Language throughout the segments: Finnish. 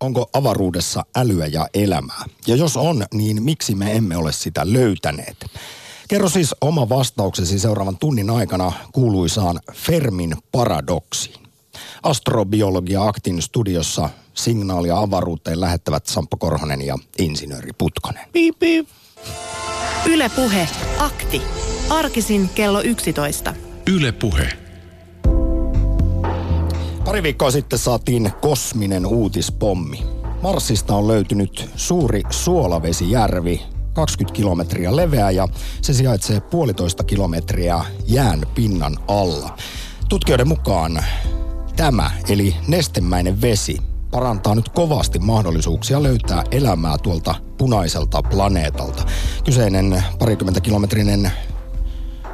onko avaruudessa älyä ja elämää? Ja jos on, niin miksi me emme ole sitä löytäneet? Kerro siis oma vastauksesi seuraavan tunnin aikana kuuluisaan Fermin paradoksiin. Astrobiologia Aktin studiossa signaalia avaruuteen lähettävät Sampo Korhonen ja insinööri Putkonen. Piip, piip. Yle Puhe. Akti. Arkisin kello 11. Yle Puhe. Pari viikkoa sitten saatiin kosminen uutispommi. Marsista on löytynyt suuri suolavesijärvi, 20 kilometriä leveä ja se sijaitsee puolitoista kilometriä jään pinnan alla. Tutkijoiden mukaan tämä, eli nestemäinen vesi, parantaa nyt kovasti mahdollisuuksia löytää elämää tuolta punaiselta planeetalta. Kyseinen parikymmentä kilometrinen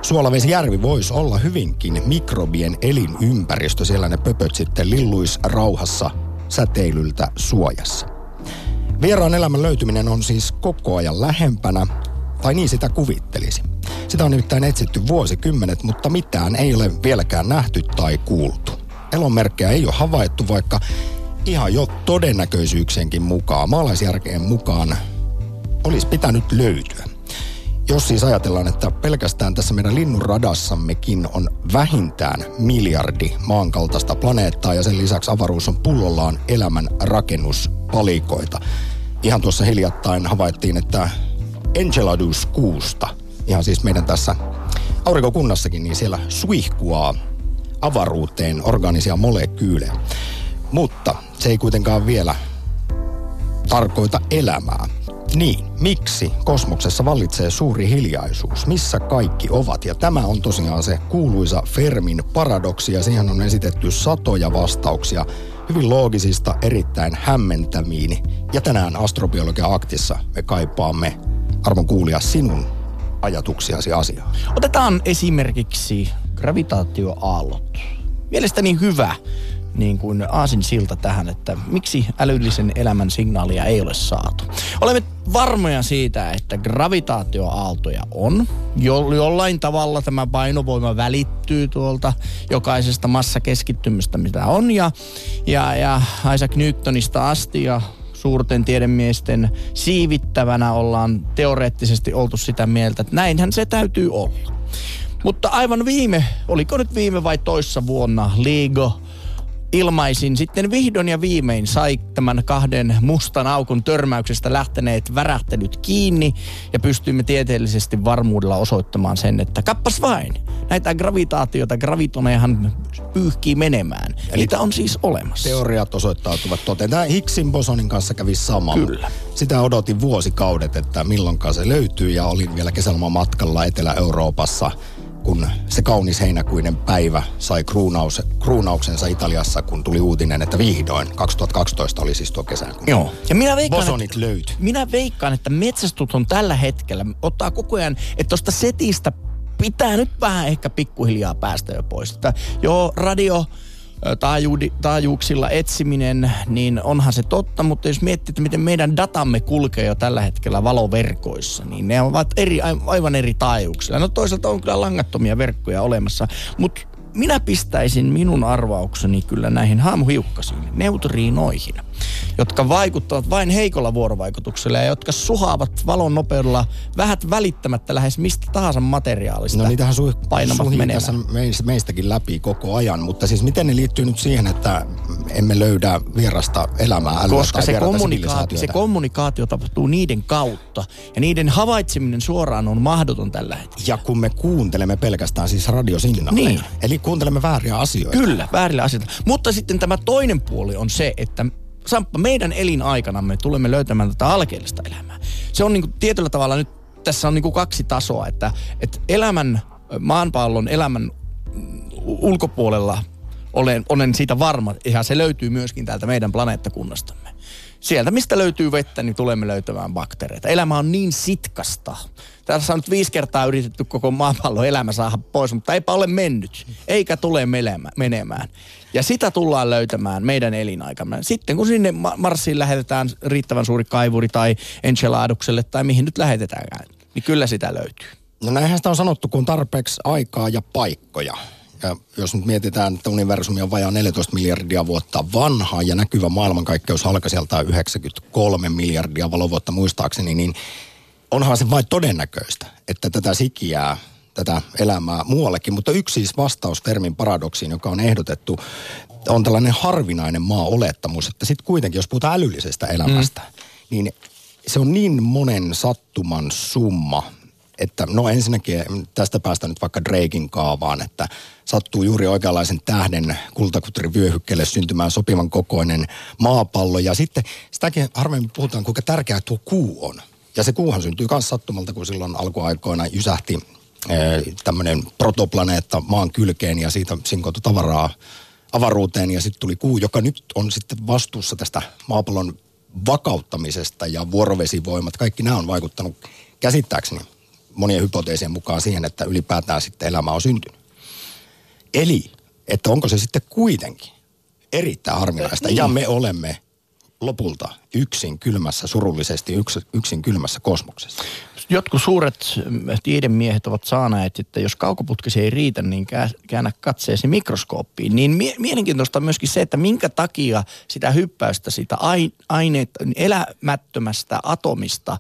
Suolavesijärvi voisi olla hyvinkin mikrobien elinympäristö. Siellä ne pöpöt sitten lilluis rauhassa säteilyltä suojassa. Vieraan elämän löytyminen on siis koko ajan lähempänä, tai niin sitä kuvittelisi. Sitä on nimittäin etsitty vuosikymmenet, mutta mitään ei ole vieläkään nähty tai kuultu. Elonmerkkejä ei ole havaittu, vaikka ihan jo todennäköisyyksienkin mukaan, maalaisjärkeen mukaan, olisi pitänyt löytyä. Jos siis ajatellaan, että pelkästään tässä meidän linnunradassammekin on vähintään miljardi maankaltaista planeettaa ja sen lisäksi avaruus on pullollaan elämän rakennuspalikoita. Ihan tuossa hiljattain havaittiin, että Enceladus kuusta, ihan siis meidän tässä aurinkokunnassakin, niin siellä suihkuaa avaruuteen organisia molekyylejä. Mutta se ei kuitenkaan vielä tarkoita elämää. Niin, miksi kosmoksessa vallitsee suuri hiljaisuus? Missä kaikki ovat? Ja tämä on tosiaan se kuuluisa Fermin paradoksi ja siihen on esitetty satoja vastauksia hyvin loogisista, erittäin hämmentämiin. Ja tänään Astrobiologia Aktissa me kaipaamme, arvon kuulia, sinun ajatuksiasi asiaan. Otetaan esimerkiksi gravitaatioaallot. Mielestäni hyvä niin kuin aasin silta tähän, että miksi älyllisen elämän signaalia ei ole saatu. Olemme varmoja siitä, että gravitaatioaaltoja on. Jo, jollain tavalla tämä painovoima välittyy tuolta jokaisesta massakeskittymästä, mitä on. Ja, ja, ja Isaac Newtonista asti ja suurten tiedemiesten siivittävänä ollaan teoreettisesti oltu sitä mieltä, että näinhän se täytyy olla. Mutta aivan viime, oliko nyt viime vai toissa vuonna, Ligo ilmaisin sitten vihdoin ja viimein sai tämän kahden mustan aukon törmäyksestä lähteneet värähtelyt kiinni ja pystyimme tieteellisesti varmuudella osoittamaan sen, että kappas vain, näitä gravitaatioita, gravitonejahan pyyhkii menemään. Eli Niitä on siis olemassa. Teoriat osoittautuvat toteen. Tämä Higgsin bosonin kanssa kävi sama. Kyllä. Sitä odotin vuosikaudet, että milloinkaan se löytyy ja olin vielä matkalla Etelä-Euroopassa – kun se kaunis heinäkuinen päivä sai kruunaus, kruunauksensa Italiassa, kun tuli uutinen, että vihdoin 2012 oli siis tuo kesä. Kun Joo. Ja minä veikkaan, Bosonit että, löytyi. Minä veikkaan, että metsästut on tällä hetkellä, ottaa koko ajan, että tuosta setistä pitää nyt vähän ehkä pikkuhiljaa päästä jo pois. Että joo, radio taajuudi, taajuuksilla etsiminen, niin onhan se totta, mutta jos miettii, että miten meidän datamme kulkee jo tällä hetkellä valoverkoissa, niin ne ovat eri, aivan eri taajuuksilla. No toisaalta on kyllä langattomia verkkoja olemassa, mutta minä pistäisin minun arvaukseni kyllä näihin haamuhiukkasiin, neutriinoihin, jotka vaikuttavat vain heikolla vuorovaikutuksella ja jotka suhaavat valon nopeudella vähät välittämättä lähes mistä tahansa materiaalista No niitähän su- painavat menemään. meistäkin läpi koko ajan, mutta siis miten ne liittyy nyt siihen, että emme löydä vierasta elämää, älyä Koska tai se, kommunikaatio, se kommunikaatio tapahtuu niiden kautta ja niiden havaitseminen suoraan on mahdoton tällä hetkellä. Ja kun me kuuntelemme pelkästään siis radiosignaaleja. Niin. Eli kuuntelemme vääriä asioita. Kyllä, väärillä asioita. Mutta sitten tämä toinen puoli on se, että Samppa, meidän elinaikanamme tulemme löytämään tätä alkeellista elämää. Se on niin kuin tietyllä tavalla nyt, tässä on niin kuin kaksi tasoa, että, että elämän, maanpallon elämän ulkopuolella olen, olen siitä varma, ja se löytyy myöskin täältä meidän planeettakunnastamme sieltä mistä löytyy vettä, niin tulemme löytämään bakteereita. Elämä on niin sitkasta. Tässä on nyt viisi kertaa yritetty koko maapallon elämä saada pois, mutta eipä ole mennyt. Eikä tule menemään. Ja sitä tullaan löytämään meidän elinaikamme. Sitten kun sinne Marsiin lähetetään riittävän suuri kaivuri tai Enceladukselle tai mihin nyt lähetetäänkään, niin kyllä sitä löytyy. No näinhän sitä on sanottu, kun tarpeeksi aikaa ja paikkoja Ja jos nyt mietitään, että universumi on vajaa 14 miljardia vuotta vanha ja näkyvä maailmankaikkeus alkaa sieltä 93 miljardia valovuotta muistaakseni, niin onhan se vain todennäköistä, että tätä sikiää, tätä elämää muuallekin. Mutta yksi siis vastaus Fermin paradoksiin, joka on ehdotettu, on tällainen harvinainen maa-olettamus, että sitten kuitenkin, jos puhutaan älyllisestä elämästä, mm. niin se on niin monen sattuman summa, että no ensinnäkin tästä päästään nyt vaikka Drakein kaavaan, että sattuu juuri oikeanlaisen tähden kultakutterivyöhykkeelle syntymään sopivan kokoinen maapallo. Ja sitten sitäkin harvemmin puhutaan, kuinka tärkeää tuo kuu on. Ja se kuuhan syntyy myös sattumalta, kun silloin alkuaikoina jysähti tämmöinen protoplaneetta maan kylkeen ja siitä sinkoitu tavaraa avaruuteen ja sitten tuli kuu, joka nyt on sitten vastuussa tästä maapallon vakauttamisesta ja vuorovesivoimat. Kaikki nämä on vaikuttanut käsittääkseni monien hypoteesien mukaan siihen, että ylipäätään sitten elämä on syntynyt. Eli, että onko se sitten kuitenkin erittäin harvinaista. Niin. Ja me olemme lopulta yksin kylmässä, surullisesti yksin kylmässä kosmoksessa. Jotkut suuret tiedemiehet ovat saaneet, että jos kaukoputkesi ei riitä, niin käännä katseesi mikroskooppiin. Niin mie- mielenkiintoista on myöskin se, että minkä takia sitä hyppäystä sitä aineet, elämättömästä atomista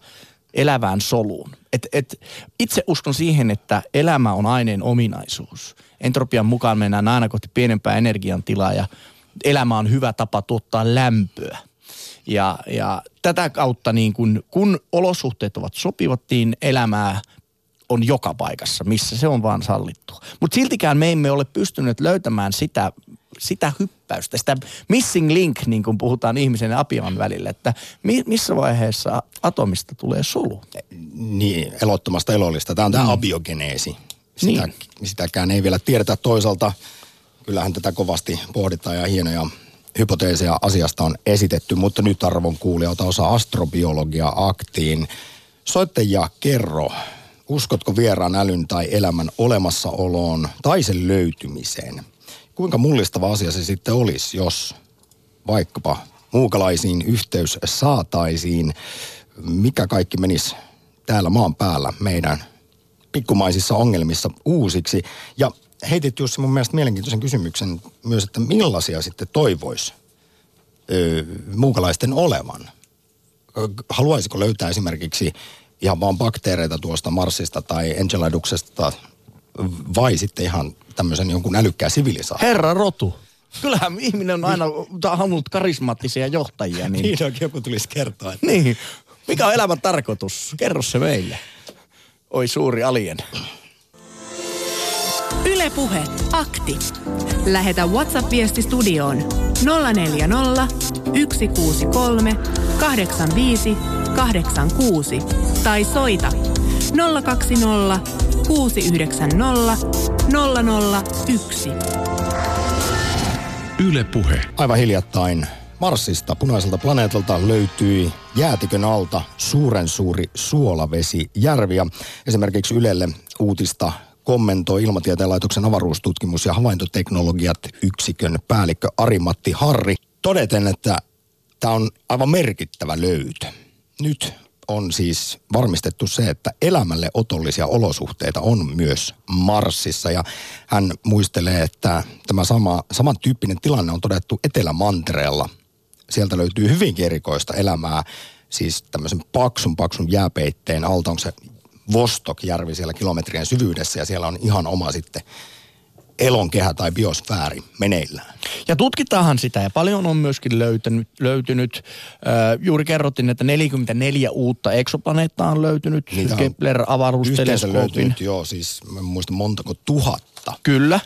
elävään soluun. Et, et, itse uskon siihen, että elämä on aineen ominaisuus. Entropian mukaan mennään aina kohti pienempää energiantilaa ja elämä on hyvä tapa tuottaa lämpöä. Ja, ja tätä kautta niin kun, kun olosuhteet ovat sopivat, niin elämää on joka paikassa, missä se on vaan sallittu. Mutta siltikään me emme ole pystyneet löytämään sitä, sitä hyppäystä, sitä missing link, niin kuin puhutaan ihmisen ja apian välillä, että mi, missä vaiheessa atomista tulee solu? Niin, elottomasta elollista. Tämä on tämä mm. abiogeneesi. Sitä, niin. Sitäkään ei vielä tiedetä toisaalta. Kyllähän tätä kovasti pohditaan ja hienoja hypoteeseja asiasta on esitetty, mutta nyt arvon kuulijalta osa astrobiologia aktiin. Soittaja kerro, uskotko vieraan älyn tai elämän olemassaoloon tai sen löytymiseen? Kuinka mullistava asia se sitten olisi, jos vaikkapa muukalaisiin yhteys saataisiin? Mikä kaikki menisi täällä maan päällä meidän pikkumaisissa ongelmissa uusiksi? Ja heitit Jussi mun mielestä mielenkiintoisen kysymyksen myös, että millaisia sitten toivoisi muukalaisten olevan? Haluaisiko löytää esimerkiksi ihan vaan bakteereita tuosta Marsista tai Enceladuksesta vai sitten ihan tämmöisen jonkun älykkää sivilisaatio? Herra Rotu. Kyllähän ihminen on aina halunnut karismaattisia johtajia. Niin, niin oikein joku tulisi kertoa. Että... Niin. Mikä on elämän tarkoitus? Kerro se meille. Oi suuri alien. Ylepuhe akti. Lähetä WhatsApp-viesti studioon 040 163 85 86 tai soita 020 690 001. Yle Puhe. Aivan hiljattain Marsista, punaiselta planeetalta, löytyi jäätikön alta suuren suuri suolavesijärvi. Ja esimerkiksi Ylelle uutista kommentoi Ilmatieteen laitoksen avaruustutkimus- ja havaintoteknologiat yksikön päällikkö Ari-Matti Harri todeten, että tämä on aivan merkittävä löytö. Nyt on siis varmistettu se, että elämälle otollisia olosuhteita on myös Marsissa. Ja hän muistelee, että tämä sama, samantyyppinen tilanne on todettu Etelämantereella. Sieltä löytyy hyvinkin erikoista elämää, siis tämmöisen paksun paksun jääpeitteen alta on se Vostokjärvi siellä kilometrien syvyydessä ja siellä on ihan oma sitten elonkehä tai biosfääri meneillään. Ja tutkitaanhan sitä ja paljon on myöskin löytänyt, löytynyt. Äh, juuri kerrottiin, että 44 uutta eksoplaneettaa on löytynyt Kepler-avaruusteleskoopin. joo, siis mä muistan montako tuhatta. Kyllä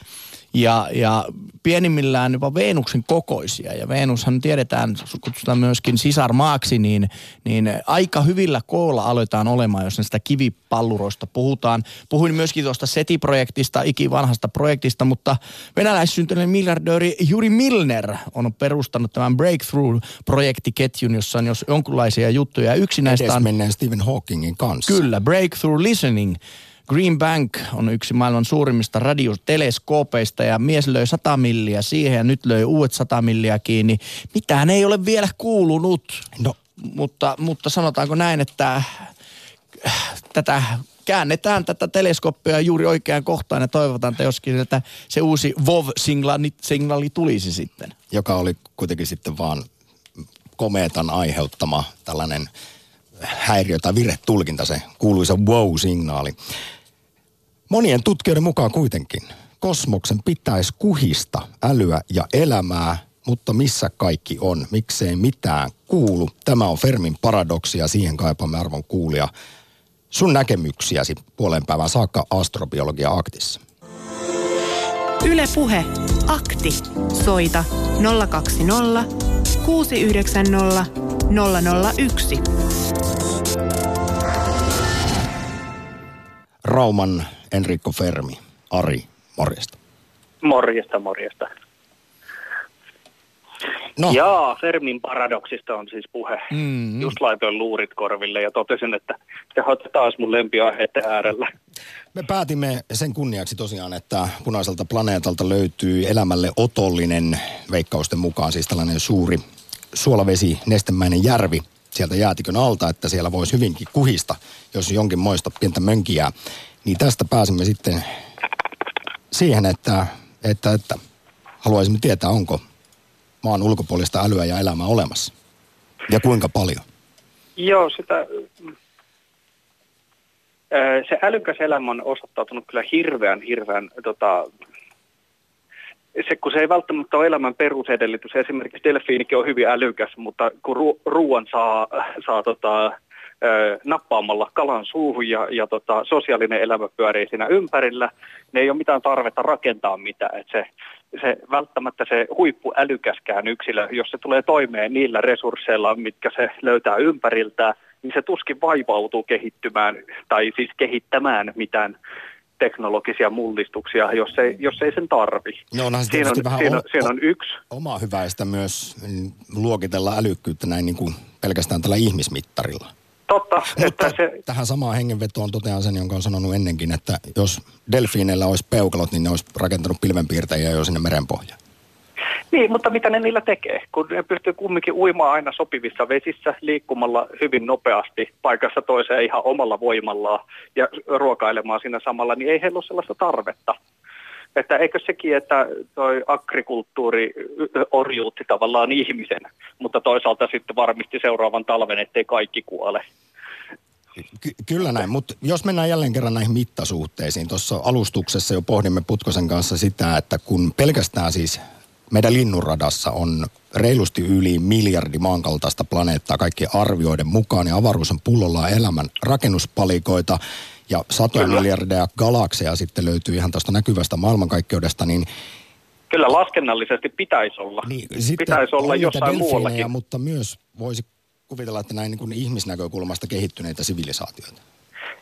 ja, ja pienimmillään jopa Venuksen kokoisia. Ja Venushan tiedetään, kutsutaan myöskin sisarmaaksi, niin, niin aika hyvillä koolla aletaan olemaan, jos näistä kivipalluroista puhutaan. Puhuin myöskin tuosta SETI-projektista, ikivanhasta projektista, mutta venäläissyntyinen miljardööri Juri Milner on perustanut tämän Breakthrough-projektiketjun, jossa on jos jonkunlaisia juttuja. Yksi näistä on... Stephen Hawkingin kanssa. Kyllä, Breakthrough Listening – Green Bank on yksi maailman suurimmista radioteleskoopeista ja mies löi 100 milliä siihen ja nyt löi uudet 100 milliä kiinni. Mitään ei ole vielä kuulunut. No. Mutta, mutta sanotaanko näin, että tätä käännetään tätä teleskooppia juuri oikeaan kohtaan ja toivotaan, että joskin että se uusi VOV-signaali tulisi sitten. Joka oli kuitenkin sitten vaan komeetan aiheuttama tällainen häiriö tai virhetulkinta, se kuuluisa wow-signaali. Monien tutkijoiden mukaan kuitenkin kosmoksen pitäisi kuhista älyä ja elämää, mutta missä kaikki on, miksei mitään kuulu. Tämä on Fermin paradoksi ja siihen kaipaamme arvon kuulia sun näkemyksiäsi puolen päivän saakka astrobiologia aktissa. Yle Puhe. Akti. Soita 020 690 001. Rauman Enrico Fermi. Ari, morjesta. Morjesta, morjesta. No. Jaa, Fermin paradoksista on siis puhe. Mm-hmm. Just laitoin luurit korville ja totesin, että te olette taas mun lempiaiheiden äärellä. Me päätimme sen kunniaksi tosiaan, että punaiselta planeetalta löytyy elämälle otollinen, veikkausten mukaan siis tällainen suuri suolavesi nestemäinen järvi sieltä jäätikön alta, että siellä voisi hyvinkin kuhista, jos jonkin moista pientä mönkiä. Niin tästä pääsimme sitten siihen, että, että, että haluaisimme tietää, onko maan ulkopuolista älyä ja elämää olemassa? Ja kuinka paljon? Joo, sitä, se älykäs elämä on osoittautunut kyllä hirveän, hirveän, tota, se, kun se ei välttämättä ole elämän perusedellytys. Esimerkiksi delfiinikin on hyvin älykäs, mutta kun ru- ruoan saa, saa tota, nappaamalla kalan suuhun ja, ja tota, sosiaalinen elämä pyörii siinä ympärillä, niin ei ole mitään tarvetta rakentaa mitään. Et se, se välttämättä se huippuälykäskään yksilö, jos se tulee toimeen niillä resursseilla, mitkä se löytää ympäriltään, niin se tuskin vaivautuu kehittymään tai siis kehittämään mitään teknologisia mullistuksia, jos ei, jos ei sen tarvi. No onhan se siinä on, vähän siinä, o- siinä on yksi. Oma hyväistä myös luokitella älykkyyttä näin niin kuin pelkästään tällä ihmismittarilla. Totta. Mutta että se... tähän samaan hengenvetoon totean sen, jonka on sanonut ennenkin, että jos delfiineillä olisi peukalot, niin ne olisi rakentanut pilvenpiirtäjiä jo sinne merenpohjaan. Niin, mutta mitä ne niillä tekee? Kun ne pystyy kumminkin uimaan aina sopivissa vesissä, liikkumalla hyvin nopeasti paikassa toiseen ihan omalla voimallaan ja ruokailemaan siinä samalla, niin ei heillä ole sellaista tarvetta. Että eikö sekin, että toi agrikulttuuri orjuutti tavallaan ihmisen, mutta toisaalta sitten varmisti seuraavan talven, ettei kaikki kuole. Ky- kyllä näin, mutta jos mennään jälleen kerran näihin mittasuhteisiin. Tuossa alustuksessa jo pohdimme Putkosen kanssa sitä, että kun pelkästään siis meidän linnunradassa on reilusti yli miljardi maankaltaista planeettaa kaikkien arvioiden mukaan ja avaruus on pullollaan elämän rakennuspalikoita ja satoja Kyllä. miljardeja galakseja sitten löytyy ihan tuosta näkyvästä maailmankaikkeudesta, niin Kyllä laskennallisesti pitäisi olla. Niin, pitäisi olla jossain muuallakin. Mutta myös voisi kuvitella, että näin niin kuin ihmisnäkökulmasta kehittyneitä sivilisaatioita.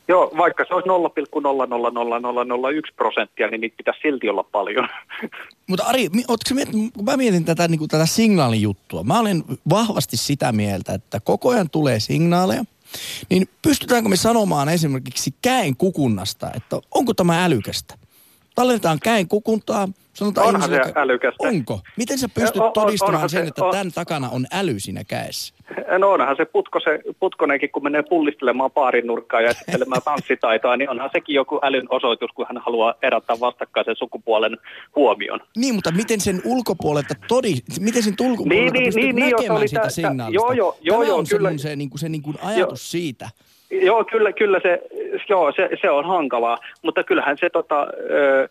Joo, vaikka se olisi 0,00001 prosenttia, niin niitä pitäisi silti olla paljon. Mutta Ari, miettinyt, kun mä mietin tätä, niin kuin tätä signaalijuttua, mä olen vahvasti sitä mieltä, että koko ajan tulee signaaleja, niin pystytäänkö me sanomaan esimerkiksi käen kukunnasta, että onko tämä älykästä? Tallennetaan käen kukuntaa, sanotaan onhan se älykästä. Onko? Miten sä pystyt on, todistamaan on, sen, se, että on, tämän takana on äly siinä käessä? No onhan se, putko, se Putkonenkin, kun menee pullistelemaan paarin nurkkaa ja esittelemään tanssitaitoa, niin onhan sekin joku älyn osoitus, kun hän haluaa erottaa vastakkaisen sukupuolen huomion. Niin, mutta miten sen ulkopuolelta todi, miten sen ulkopuolelta niin, niin, pystyt niin, niin näkemään niin, sitä signaalista? Joo, joo, joo, Tämä joo, on kyllä. se, niin kuin, se niin kuin ajatus joo. siitä. Joo, kyllä, kyllä se, joo, se, se on hankalaa, mutta kyllähän se tota, ö,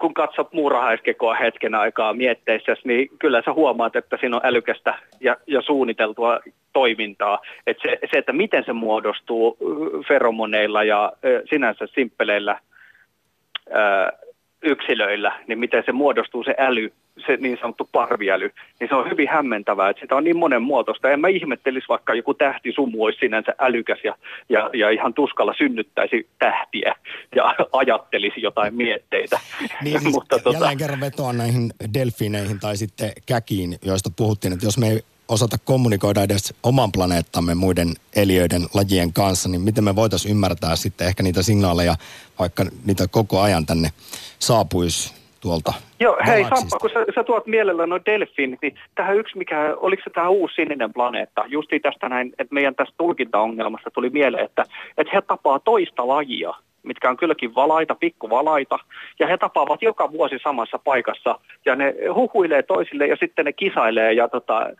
kun katsot muurahaiskekoa hetken aikaa mietteissä, niin kyllä sä huomaat, että siinä on älykästä ja, ja suunniteltua toimintaa. Et se, se, että miten se muodostuu feromoneilla ja sinänsä simppeleillä yksilöillä, niin miten se muodostuu se äly, se niin sanottu parviäly, niin se on hyvin hämmentävää, että sitä on niin monen muotoista. En mä ihmettelisi, vaikka joku tähtisumu olisi sinänsä älykäs ja, ja, ja ihan tuskalla synnyttäisi tähtiä ja ajattelisi jotain mietteitä. Niin, siis Mutta tota... jälleen kerran vetoa näihin delfiineihin tai sitten käkiin, joista puhuttiin, että jos me ei osata kommunikoida edes oman planeettamme muiden eliöiden lajien kanssa, niin miten me voitaisiin ymmärtää sitten ehkä niitä signaaleja, vaikka niitä koko ajan tänne saapuisi tuolta Joo, hei. Sampa, kun sä, sä tuot mielellä noin delfiinit, niin tähän yksi mikä, oliko se tämä uusi sininen planeetta? Justi tästä näin, että meidän tästä tulkintaongelmasta tuli mieleen, että, että he tapaa toista lajia, mitkä on kylläkin valaita, pikkuvalaita, ja he tapaavat joka vuosi samassa paikassa, ja ne huhuilee toisille, ja sitten ne kisailee, ja, tota,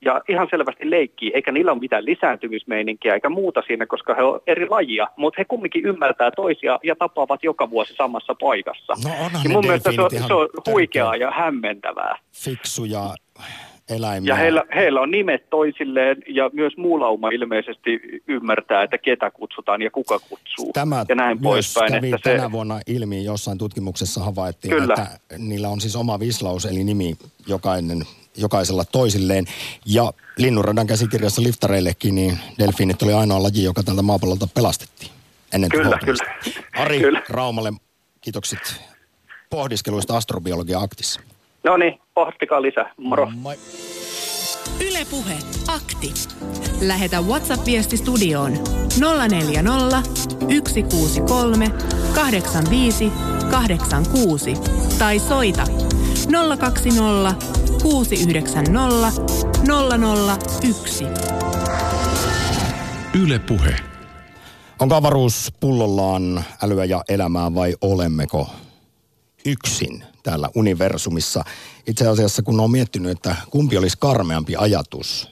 ja ihan selvästi leikkii, eikä niillä ole mitään lisääntymismeininkiä, eikä muuta siinä, koska he ovat eri lajia, mutta he kumminkin ymmärtää toisia, ja tapaavat joka vuosi samassa paikassa. No onhan ja ne mun mielestä se on, se on huikeaa ja hämmentävää. Fiksuja eläimiä. Ja heillä, heillä on nimet toisilleen ja myös muu lauma ilmeisesti ymmärtää, että ketä kutsutaan ja kuka kutsuu. Tämä ja näin myös poispäin. kävi Että se, tänä vuonna ilmi, jossain tutkimuksessa havaittiin, Kyllä. että niillä on siis oma vislaus, eli nimi jokainen, jokaisella toisilleen. Ja Linnunradan käsikirjassa liftareillekin, niin delfiinit oli ainoa laji, joka tältä maapallolta pelastettiin ennen Kyllä, kyllä. Ari Kyllä. Raumalle kiitokset pohdiskeluista astrobiologia aktissa. No niin, pohtikaa lisää. Moro. Moi. Ylepuhe akti. Lähetä WhatsApp-viesti studioon 040 163 85 86 tai soita 020 690 001. Yle Puhe. Onko avaruus pullollaan älyä ja elämää vai olemmeko yksin täällä universumissa? Itse asiassa kun olen miettinyt, että kumpi olisi karmeampi ajatus,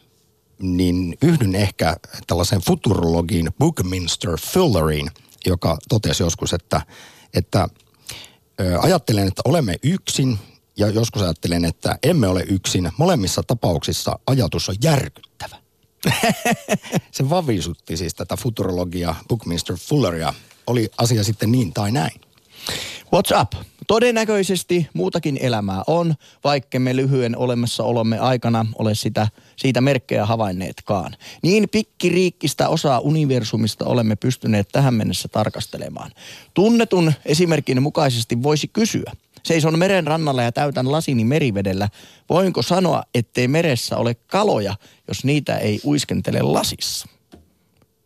niin yhdyn ehkä tällaiseen futurologiin Buckminster Fulleriin, joka totesi joskus, että, että ajattelen, että olemme yksin ja joskus ajattelen, että emme ole yksin. Molemmissa tapauksissa ajatus on järkyttävä. Se vavisutti siis tätä futurologia Buckminster Fulleria. Oli asia sitten niin tai näin. What's up? Todennäköisesti muutakin elämää on, vaikka me lyhyen olemassaolomme aikana ole sitä, siitä merkkejä havainneetkaan. Niin pikkiriikkistä osaa universumista olemme pystyneet tähän mennessä tarkastelemaan. Tunnetun esimerkin mukaisesti voisi kysyä. Seison meren rannalla ja täytän lasini merivedellä. Voinko sanoa, ettei meressä ole kaloja, jos niitä ei uiskentele lasissa?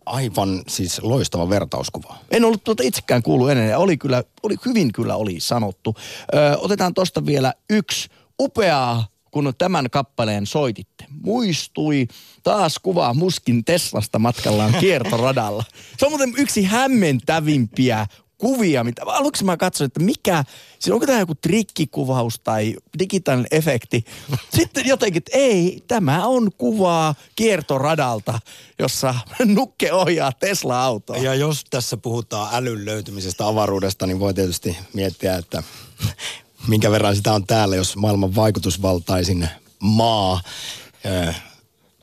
Aivan siis loistava vertauskuva. En ollut tuota itsekään kuullut ennen. Oli kyllä, oli hyvin kyllä oli sanottu. Ö, otetaan tosta vielä yksi upeaa, kun tämän kappaleen soititte. Muistui taas kuvaa Muskin Teslasta matkallaan kiertoradalla. Se on muuten yksi hämmentävimpiä kuvia, mitä aluksi mä katsoin, että mikä, siis onko tämä joku trikkikuvaus tai digitaalinen efekti. Sitten jotenkin, että ei, tämä on kuvaa kiertoradalta, jossa nukke ohjaa Tesla-autoa. Ja jos tässä puhutaan älyn löytymisestä avaruudesta, niin voi tietysti miettiä, että minkä verran sitä on täällä, jos maailman vaikutusvaltaisin maa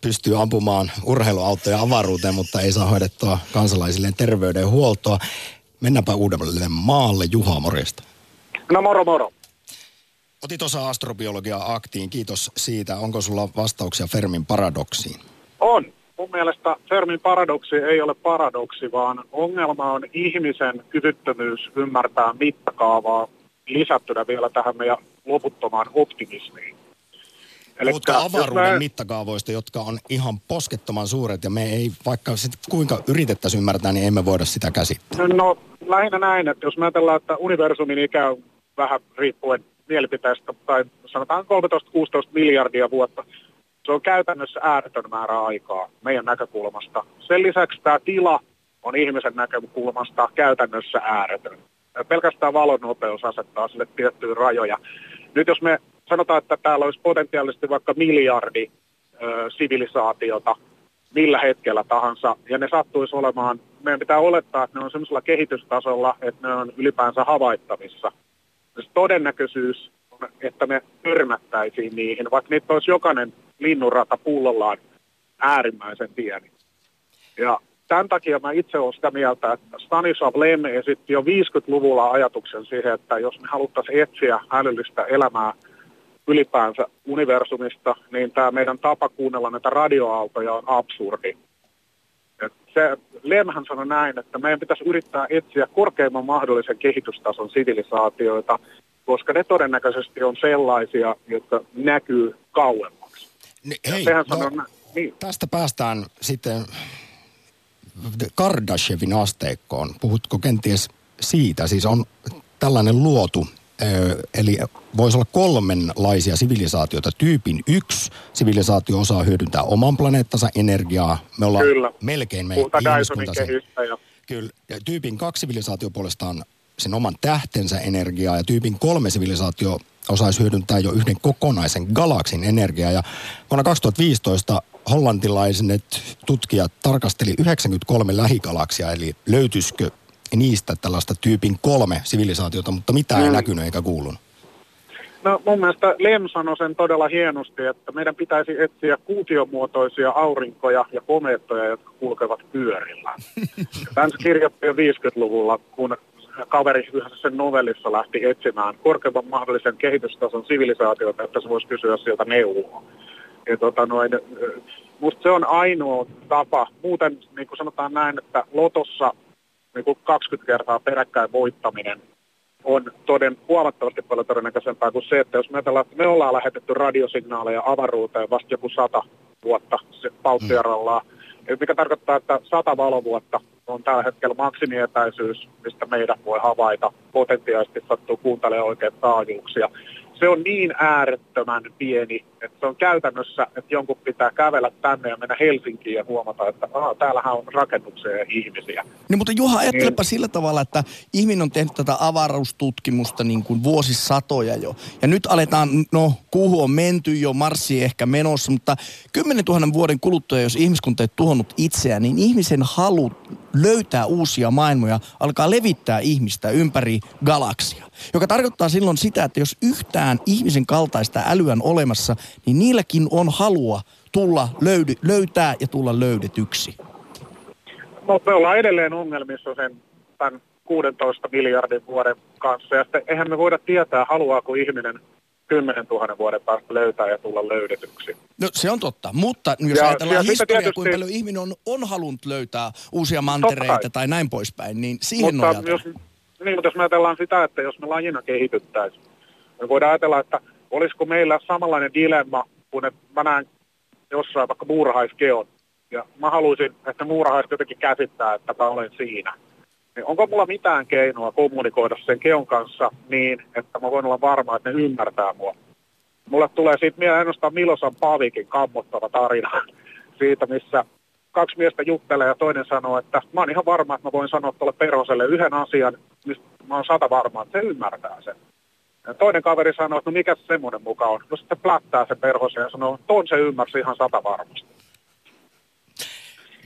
pystyy ampumaan urheiluautoja avaruuteen, mutta ei saa hoidettua kansalaisilleen terveydenhuoltoa. Mennäänpä uudelle maalle. Juha, morjesta. No moro moro. Otit osa astrobiologia-aktiin, kiitos siitä. Onko sulla vastauksia Fermin paradoksiin? On. Mun mielestä Fermin paradoksi ei ole paradoksi, vaan ongelma on ihmisen kyvyttömyys ymmärtää mittakaavaa lisättynä vielä tähän meidän loputtomaan optimismiin. Puhutaan jos avaruuden mä- mittakaavoista, jotka on ihan poskettoman suuret ja me ei, vaikka sit kuinka yritettäisiin ymmärtää, niin emme voida sitä käsittää. No lähinnä näin, että jos me ajatellaan, että universumin ikä on vähän riippuen mielipiteestä, tai sanotaan 13-16 miljardia vuotta, se on käytännössä ääretön määrä aikaa meidän näkökulmasta. Sen lisäksi tämä tila on ihmisen näkökulmasta käytännössä ääretön. Pelkästään valon nopeus asettaa sille tiettyjä rajoja. Nyt jos me sanotaan, että täällä olisi potentiaalisesti vaikka miljardi ö, sivilisaatiota, millä hetkellä tahansa, ja ne sattuisi olemaan, meidän pitää olettaa, että ne on sellaisella kehitystasolla, että ne on ylipäänsä havaittavissa. Se todennäköisyys, on, että me törmättäisiin niihin, vaikka niitä olisi jokainen linnunrata pullollaan äärimmäisen pieni. Ja tämän takia mä itse olen sitä mieltä, että Stanislav Lem esitti jo 50-luvulla ajatuksen siihen, että jos me haluttaisiin etsiä älyllistä elämää ylipäänsä universumista, niin tämä meidän tapa kuunnella näitä radioaaltoja on absurdi. Et se, Lemhän sanoi näin, että meidän pitäisi yrittää etsiä korkeimman mahdollisen kehitystason sivilisaatioita, koska ne todennäköisesti on sellaisia, jotka näkyy kauemmaksi. Ni, hei, sehän no, näin. Niin. tästä päästään sitten Kardashevin asteikkoon. Puhutko kenties siitä? Siis on tällainen luotu eli voisi olla kolmenlaisia sivilisaatioita. Tyypin yksi sivilisaatio osaa hyödyntää oman planeettansa energiaa. Me ollaan Kyllä. melkein meidän ihmiskunta sen. Kyllä. Ja tyypin kaksi sivilisaatio puolestaan sen oman tähtensä energiaa ja tyypin kolme sivilisaatio osaisi hyödyntää jo yhden kokonaisen galaksin energiaa. Ja vuonna 2015 hollantilaiset tutkijat tarkasteli 93 lähigalaksia, eli löytyisikö niistä tällaista tyypin kolme sivilisaatiota, mutta mitään mm. ei näkynyt eikä kuulunut. No mun mielestä Lem sanoi sen todella hienosti, että meidän pitäisi etsiä kuutiomuotoisia aurinkoja ja komeettoja, jotka kulkevat pyörillä. Tämän se kirjoitti jo 50-luvulla, kun kaveri yhdessä sen novellissa lähti etsimään korkeamman mahdollisen kehitystason sivilisaatiota, että se voisi kysyä sieltä neuvoa. Ja tota noin, musta se on ainoa tapa. Muuten, niin kuin sanotaan näin, että lotossa niin kuin 20 kertaa peräkkäin voittaminen on toden huomattavasti paljon todennäköisempää kuin se, että jos me ajatellaan, että me ollaan lähetetty radiosignaaleja avaruuteen vasta joku sata vuotta pauttiarallaan, mm. mikä tarkoittaa, että sata valovuotta on tällä hetkellä maksimietäisyys, mistä meidän voi havaita. Potentiaalisesti sattuu kuuntelemaan oikein taajuuksia se on niin äärettömän pieni, että se on käytännössä, että jonkun pitää kävellä tänne ja mennä Helsinkiin ja huomata, että aha, täällähän on rakennuksia ja ihmisiä. Niin, mutta Juha, ajattelepa niin. sillä tavalla, että ihminen on tehnyt tätä avaruustutkimusta niin kuin vuosisatoja jo. Ja nyt aletaan, no kuhu on menty jo, marssi ehkä menossa, mutta 10 000 vuoden kuluttua, jos ihmiskunta ei tuhonnut itseään, niin ihmisen halu löytää uusia maailmoja alkaa levittää ihmistä ympäri galaksia. Joka tarkoittaa silloin sitä, että jos yhtään ihmisen kaltaista älyä olemassa, niin niilläkin on halua tulla löydy, löytää ja tulla löydetyksi. No, me ollaan edelleen ongelmissa sen tämän 16 miljardin vuoden kanssa. Ja sitten eihän me voida tietää, haluaako ihminen 10 000 vuoden päästä löytää ja tulla löydetyksi. No se on totta, mutta jos ja, ajatellaan ja historiaa, tietysti... kuinka paljon ihminen on, on halunnut löytää uusia mantereita tai näin poispäin, niin siihen mutta jos, niin, mutta jos me ajatellaan sitä, että jos me lajina kehityttäisiin, me voidaan ajatella, että olisiko meillä samanlainen dilemma, kun että mä näen jossain vaikka muurahaiskeon, ja mä haluaisin, että muurahaiset jotenkin käsittää, että mä olen siinä. Niin onko mulla mitään keinoa kommunikoida sen keon kanssa niin, että mä voin olla varma, että ne ymmärtää mua? Mulle tulee siitä mieleen ainoastaan Milosan Pavikin kammottava tarina siitä, missä kaksi miestä juttelee ja toinen sanoo, että mä oon ihan varma, että mä voin sanoa tuolle perhoselle yhden asian, mistä mä oon sata varma, että se ymmärtää sen. Ja toinen kaveri sanoo, että no mikä se semmoinen muka on? No sitten plättää se perhosen ja sanoo, että ton se ymmärsi ihan sata varmasti.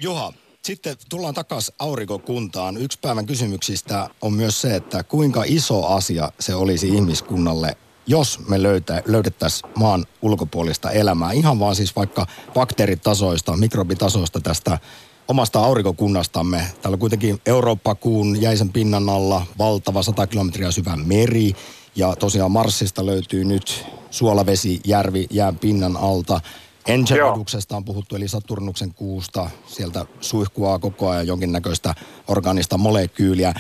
Juha, sitten tullaan takaisin aurinkokuntaan. Yksi päivän kysymyksistä on myös se, että kuinka iso asia se olisi ihmiskunnalle, jos me löytä, löydettäisiin maan ulkopuolista elämää. Ihan vaan siis vaikka bakteeritasoista, mikrobitasoista tästä omasta aurinkokunnastamme. Täällä on kuitenkin Eurooppa-kuun jäisen pinnan alla valtava 100 kilometriä syvä meri. Ja tosiaan Marsista löytyy nyt suolavesijärvi jään pinnan alta. Enceladuksesta on puhuttu, eli Saturnuksen kuusta. Sieltä suihkuaa koko ajan jonkinnäköistä organista molekyyliä.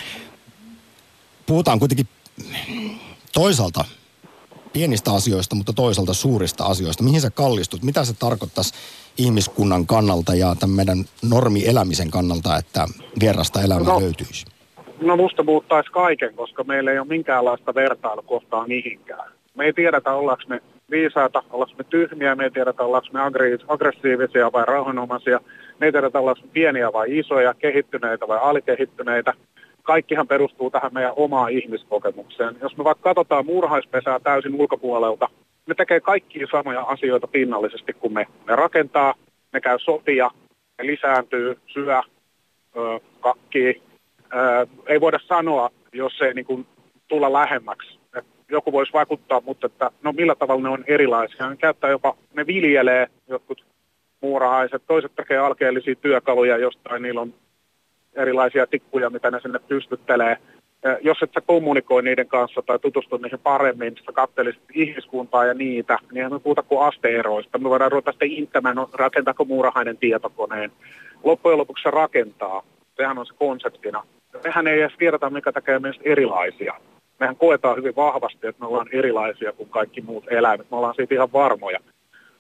Puhutaan kuitenkin toisaalta pienistä asioista, mutta toisaalta suurista asioista. Mihin sä kallistut? Mitä se tarkoittaisi ihmiskunnan kannalta ja tämän meidän normielämisen kannalta, että vierasta elämää no, löytyisi? No musta muuttaisi kaiken, koska meillä ei ole minkäänlaista vertailukohtaa mihinkään. Me ei tiedetä, ollaanko me viisaita, ollaanko me tyhmiä, me ei tiedetä, ollaanko me aggressiivisia vai rauhanomaisia, me ei tiedetä, ollaanko me pieniä vai isoja, kehittyneitä vai alikehittyneitä. Kaikkihan perustuu tähän meidän omaan ihmiskokemukseen. Jos me vaikka katsotaan muurahaispesää täysin ulkopuolelta, ne tekee kaikkia samoja asioita pinnallisesti kuin me. Ne rakentaa, ne käy sotia, ne lisääntyy, syö, ö, kakkii. Ö, ei voida sanoa, jos ei niin kuin, tulla lähemmäksi joku voisi vaikuttaa, mutta että no millä tavalla ne on erilaisia. Ne käyttää jopa, ne viljelee jotkut muurahaiset, toiset tekee alkeellisia työkaluja jostain, niillä on erilaisia tikkuja, mitä ne sinne pystyttelee. Jos et sä kommunikoi niiden kanssa tai tutustu niihin paremmin, sä katselisit ihmiskuntaa ja niitä, niin me puhuta kuin asteeroista. Me voidaan ruveta sitten inttämään, no, rakentaako muurahainen tietokoneen. Loppujen lopuksi se rakentaa. Sehän on se konseptina. Mehän ei edes tiedetä, mikä tekee meistä erilaisia mehän koetaan hyvin vahvasti, että me ollaan erilaisia kuin kaikki muut eläimet. Me ollaan siitä ihan varmoja.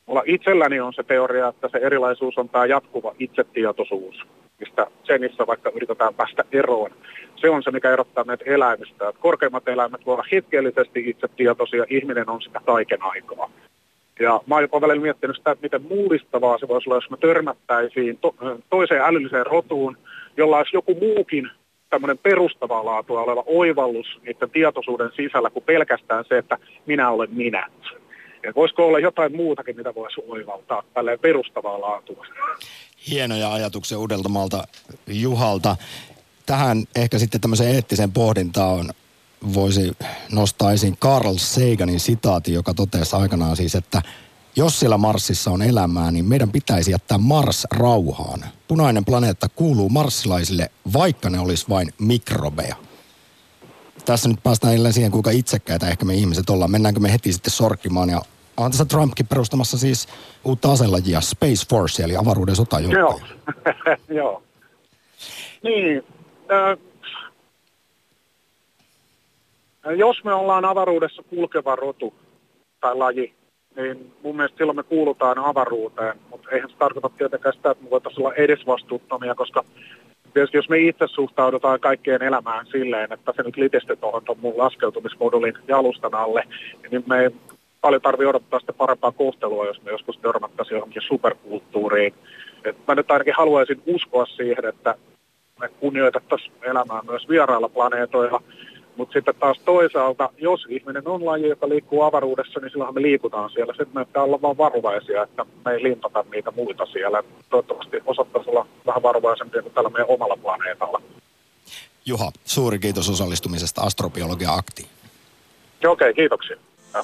Mulla itselläni on se teoria, että se erilaisuus on tämä jatkuva itsetietoisuus, mistä senissä vaikka yritetään päästä eroon. Se on se, mikä erottaa meitä eläimistä. Että korkeimmat eläimet voivat olla hetkellisesti itsetietoisia, ihminen on sitä kaiken aikaa. Ja mä oon jopa välillä miettinyt sitä, että miten mullistavaa se voisi olla, jos me törmättäisiin to- toiseen älylliseen rotuun, jolla olisi joku muukin tämmöinen perustavaa laatua oleva oivallus niiden tietoisuuden sisällä kuin pelkästään se, että minä olen minä. Ja voisiko olla jotain muutakin, mitä voisi oivaltaa tälleen perustavaa laatua? Hienoja ajatuksia Uudeltamalta Juhalta. Tähän ehkä sitten tämmöiseen eettiseen pohdintaan voisi nostaa esiin Carl Saganin sitaati, joka totesi aikanaan siis, että jos siellä Marsissa on elämää, niin meidän pitäisi jättää Mars rauhaan. Punainen planeetta kuuluu marssilaisille, vaikka ne olisi vain mikrobeja. Tässä nyt päästään jälleen siihen, kuinka itsekkäitä ehkä me ihmiset ollaan. Mennäänkö me heti sitten sorkkimaan ja on tässä Trumpkin perustamassa siis uutta aselajia, Space Force, eli avaruuden sotajoukkoja. Joo, joo. Niin, äh, jos me ollaan avaruudessa kulkeva rotu tai laji, niin mun mielestä silloin me kuulutaan avaruuteen, mutta eihän se tarkoita tietenkään sitä, että me voitaisiin olla edesvastuuttomia, koska tietysti jos me itse suhtaudutaan kaikkeen elämään silleen, että se nyt litistetään tuon mun laskeutumismodulin jalustan alle, niin me ei paljon tarvitse odottaa sitä parempaa kohtelua, jos me joskus törmättäisiin johonkin superkulttuuriin. Et mä nyt ainakin haluaisin uskoa siihen, että me kunnioitettaisiin elämää myös vierailla planeetoilla, mutta sitten taas toisaalta, jos ihminen on laji, joka liikkuu avaruudessa, niin silloin me liikutaan siellä. Sitten me pitää olla vaan varovaisia, että me ei limpata niitä muita siellä. Toivottavasti osattaisiin olla vähän varovaisempia kuin tällä meidän omalla planeetalla. Juha, suuri kiitos osallistumisesta Astrobiologia Aktiin. Okei, okay, kiitoksia. Ja.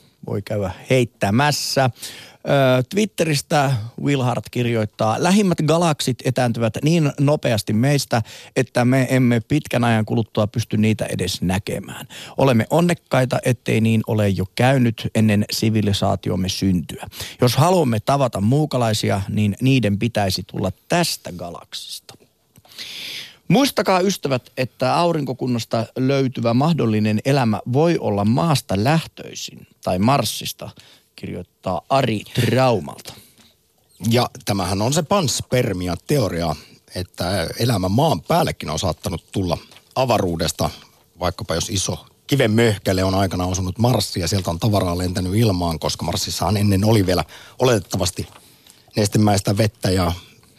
voi käydä heittämässä. Twitteristä Will Hart kirjoittaa, lähimmät galaksit etääntyvät niin nopeasti meistä, että me emme pitkän ajan kuluttua pysty niitä edes näkemään. Olemme onnekkaita, ettei niin ole jo käynyt ennen sivilisaatiomme syntyä. Jos haluamme tavata muukalaisia, niin niiden pitäisi tulla tästä galaksista. Muistakaa ystävät, että aurinkokunnasta löytyvä mahdollinen elämä voi olla maasta lähtöisin tai Marsista, kirjoittaa Ari Traumalta. Ja tämähän on se panspermia-teoria, että elämä maan päällekin on saattanut tulla avaruudesta, vaikkapa jos iso kiven möhkäle on aikana osunut Marsia, sieltä on tavaraa lentänyt ilmaan, koska Marsissahan ennen oli vielä oletettavasti nestemäistä vettä ja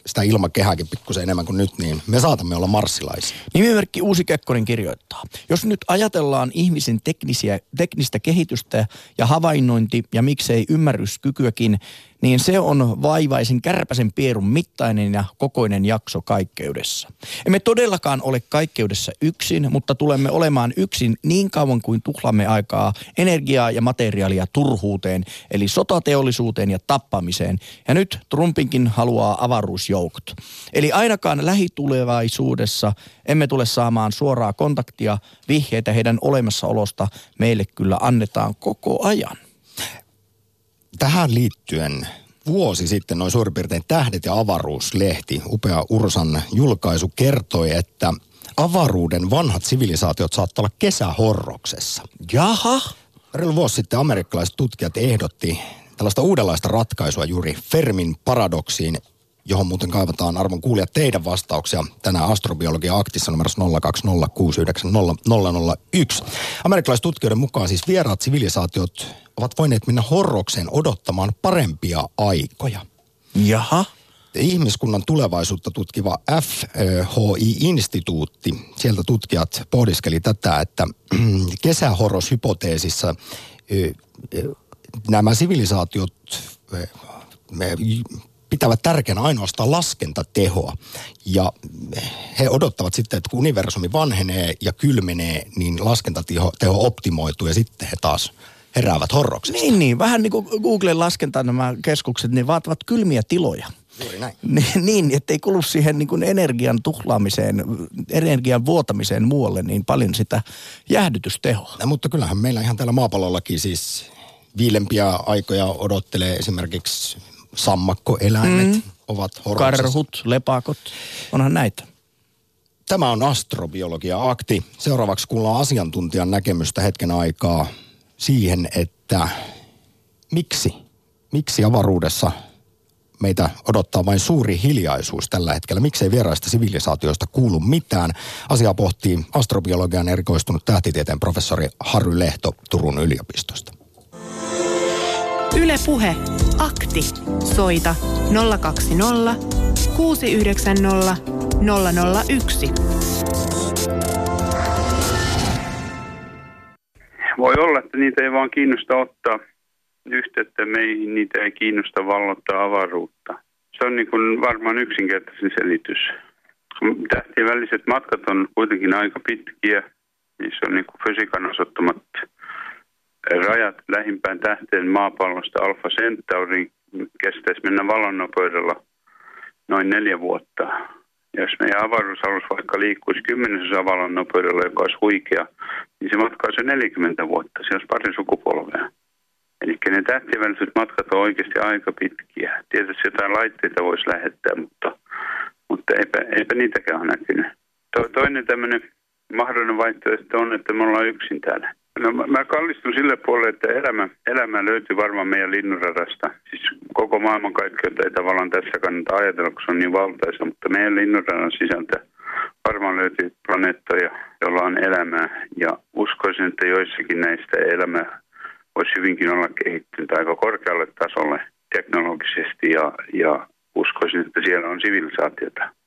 sitä ilmakehääkin pikkusen enemmän kuin nyt, niin me saatamme olla marssilaisia. Nimimerkki Uusi Kekkonen kirjoittaa. Jos nyt ajatellaan ihmisen teknisiä, teknistä kehitystä ja havainnointi ja miksei ymmärryskykyäkin, niin se on vaivaisen kärpäsen pierun mittainen ja kokoinen jakso kaikkeudessa. Emme todellakaan ole kaikkeudessa yksin, mutta tulemme olemaan yksin niin kauan kuin tuhlamme aikaa energiaa ja materiaalia turhuuteen, eli sotateollisuuteen ja tappamiseen. Ja nyt Trumpinkin haluaa avaruusjoukot. Eli ainakaan lähitulevaisuudessa emme tule saamaan suoraa kontaktia, vihjeitä heidän olemassaolosta meille kyllä annetaan koko ajan tähän liittyen vuosi sitten noin suurin piirtein Tähdet ja avaruuslehti, upea Ursan julkaisu, kertoi, että avaruuden vanhat sivilisaatiot saattaa olla kesähorroksessa. Jaha? Reilu vuosi sitten amerikkalaiset tutkijat ehdotti tällaista uudenlaista ratkaisua juuri Fermin paradoksiin, johon muuten kaivataan arvon kuulijat teidän vastauksia tänään astrobiologia aktissa numerossa 020690001. Amerikkalaistutkijoiden mukaan siis vieraat sivilisaatiot ovat voineet mennä horrokseen odottamaan parempia aikoja. Jaha. Ihmiskunnan tulevaisuutta tutkiva FHI-instituutti, sieltä tutkijat pohdiskeli tätä, että kesähorroshypoteesissa nämä sivilisaatiot pitävät tärkeänä ainoastaan laskentatehoa. Ja he odottavat sitten, että kun universumi vanhenee ja kylmenee, niin laskentateho teho optimoituu ja sitten he taas heräävät horroksesta. Niin, niin. Vähän niin kuin Googlen laskenta nämä keskukset, niin vaativat kylmiä tiloja. Juuri näin. niin, ettei kulu siihen niin kuin energian tuhlaamiseen, energian vuotamiseen muualle niin paljon sitä jäähdytystehoa. No, mutta kyllähän meillä ihan täällä maapallollakin siis viilempiä aikoja odottelee esimerkiksi sammakkoeläimet mm. ovat horroksessa. Karhut, lepakot, onhan näitä. Tämä on astrobiologia-akti. Seuraavaksi kuullaan asiantuntijan näkemystä hetken aikaa siihen, että miksi, miksi avaruudessa meitä odottaa vain suuri hiljaisuus tällä hetkellä. Miksei vieraista sivilisaatioista kuulu mitään? Asia pohtii astrobiologian erikoistunut tähtitieteen professori Harry Lehto Turun yliopistosta. Ylepuhe akti. Soita 020 690 001. Voi olla, että niitä ei vaan kiinnosta ottaa yhteyttä meihin, niitä ei kiinnosta vallottaa avaruutta. Se on niin kuin varmaan yksinkertaisin selitys. Tähtien väliset matkat on kuitenkin aika pitkiä. Niissä on niin kuin fysiikan osoittamat rajat lähimpään tähteen maapallosta Alfa Centauri kestäisi mennä valonnopeudella noin neljä vuotta. Ja jos meidän avaruusalus vaikka liikkuisi kymmenesosa valon nopeudella, joka olisi huikea, niin se matka olisi 40 vuotta. Se olisi pari sukupolvea. Eli ne tähtiväliset matkat on oikeasti aika pitkiä. Tietysti jotain laitteita voisi lähettää, mutta, mutta eipä, eipä niitäkään ole näkynyt. To, toinen tämmöinen mahdollinen vaihtoehto on, että me ollaan yksin täällä. No mä kallistun sille puolelle, että elämä, elämä löytyy varmaan meidän linnunradasta. Siis koko maailman kaikkeutta ei tavallaan tässä kannata ajatella, kun se on niin valtaisa, mutta meidän linnunradan sisältä varmaan löytyy planeettoja, joilla on elämää. Ja uskoisin, että joissakin näistä elämä voisi hyvinkin olla kehittynyt aika korkealle tasolle teknologisesti ja, ja uskoisin, että siellä on sivilisaatiota.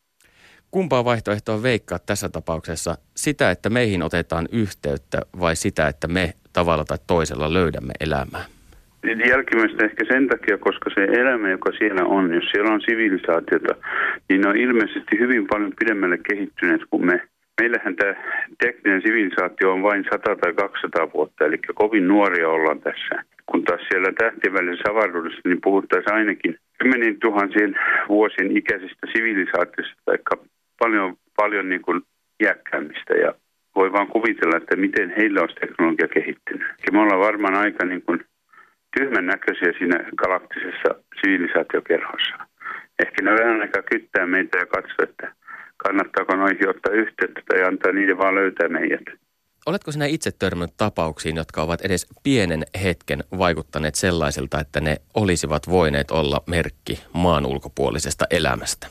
Kumpaa vaihtoehtoa veikkaa tässä tapauksessa? Sitä, että meihin otetaan yhteyttä vai sitä, että me tavalla tai toisella löydämme elämää? Jälkimmäistä ehkä sen takia, koska se elämä, joka siellä on, jos siellä on sivilisaatiota, niin ne on ilmeisesti hyvin paljon pidemmälle kehittyneet kuin me. Meillähän tämä tekninen sivilisaatio on vain 100 tai 200 vuotta, eli kovin nuoria ollaan tässä. Kun taas siellä tähtien välisessä avaruudessa, niin puhuttaisiin ainakin kymmenin tuhansien vuosien ikäisistä sivilisaatioista, tai paljon, paljon niin kuin iäkkäämmistä ja voi vaan kuvitella, että miten heillä olisi teknologia kehittynyt. Ja me ollaan varmaan aika niin kuin tyhmän näköisiä siinä galaktisessa sivilisaatiokerhossa. Ehkä ne vähän aikaa kyttää meitä ja katsoa, että kannattaako noihin ottaa yhteyttä tai antaa niiden vaan löytää meidät. Oletko sinä itse törmännyt tapauksiin, jotka ovat edes pienen hetken vaikuttaneet sellaisilta, että ne olisivat voineet olla merkki maan ulkopuolisesta elämästä?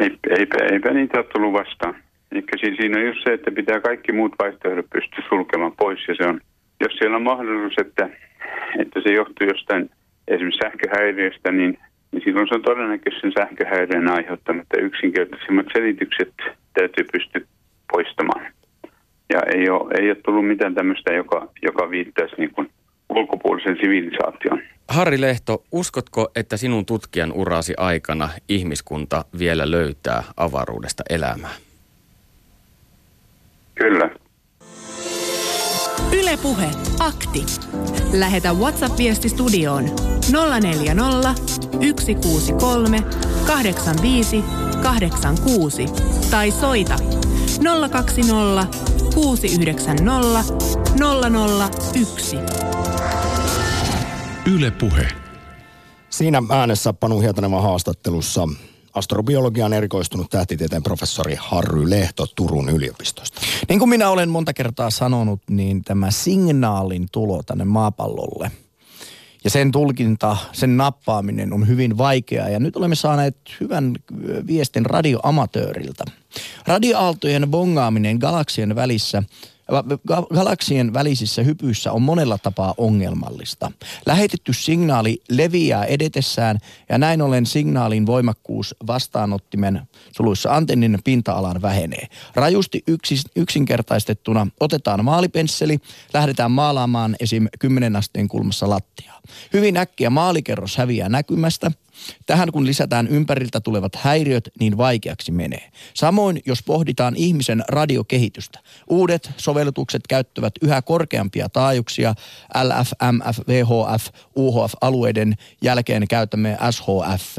Eipä, eipä, eipä niitä ole tullut vastaan. Eli siinä on just se, että pitää kaikki muut vaihtoehdot pystyä sulkemaan pois. Ja se on, jos siellä on mahdollisuus, että, että se johtuu jostain esimerkiksi sähköhäiriöstä, niin, niin silloin se on todennäköisesti sen sähköhäiriön aiheuttanut. Että yksinkertaisimmat selitykset täytyy pystyä poistamaan. Ja ei ole, ei ole tullut mitään tämmöistä, joka, joka viittaisi niin kuin ulkopuolisen sivilisaation. Harri Lehto, uskotko, että sinun tutkijan urasi aikana ihmiskunta vielä löytää avaruudesta elämää? Kyllä. Ylepuhe akti. Lähetä WhatsApp-viesti studioon 040 163 85 86 tai soita 020 690 001. Yle Puhe. Siinä äänessä Panu Hietanevan haastattelussa astrobiologian erikoistunut tähtitieteen professori Harry Lehto Turun yliopistosta. Niin kuin minä olen monta kertaa sanonut, niin tämä signaalin tulo tänne maapallolle ja sen tulkinta, sen nappaaminen on hyvin vaikeaa. Ja nyt olemme saaneet hyvän viestin radioamatööriltä. Radioaaltojen bongaaminen galaksien välissä – galaksien välisissä hypyissä on monella tapaa ongelmallista. Lähetetty signaali leviää edetessään ja näin ollen signaalin voimakkuus vastaanottimen suluissa antennin pinta-alan vähenee. Rajusti yksis, yksinkertaistettuna otetaan maalipensseli, lähdetään maalaamaan esim. 10 asteen kulmassa lattiaa. Hyvin äkkiä maalikerros häviää näkymästä – Tähän kun lisätään ympäriltä tulevat häiriöt, niin vaikeaksi menee. Samoin, jos pohditaan ihmisen radiokehitystä. Uudet sovellutukset käyttävät yhä korkeampia taajuuksia LF, MF, VHF, UHF-alueiden jälkeen käytämme SHF.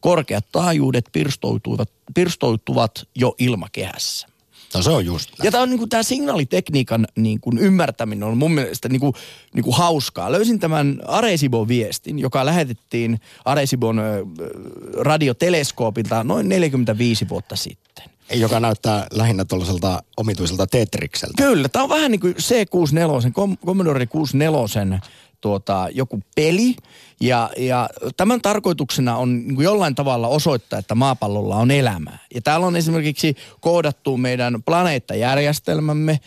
Korkeat taajuudet pirstoutuvat, pirstoutuvat jo ilmakehässä. No se on just näin. Ja tämä on niin tämä signaalitekniikan niin kuin ymmärtäminen on mun mielestä niin kuin, niin kuin hauskaa. Löysin tämän Aresibon viestin, joka lähetettiin Aresibon ö, radioteleskoopilta noin 45 vuotta sitten. Joka näyttää lähinnä tuollaiselta omituiselta Tetrikseltä. Kyllä, tämä on vähän niin kuin C64, Commodore 64 tuota, joku peli. Ja, ja tämän tarkoituksena on niin jollain tavalla osoittaa, että maapallolla on elämää. Ja täällä on esimerkiksi koodattu meidän planeettajärjestelmämme.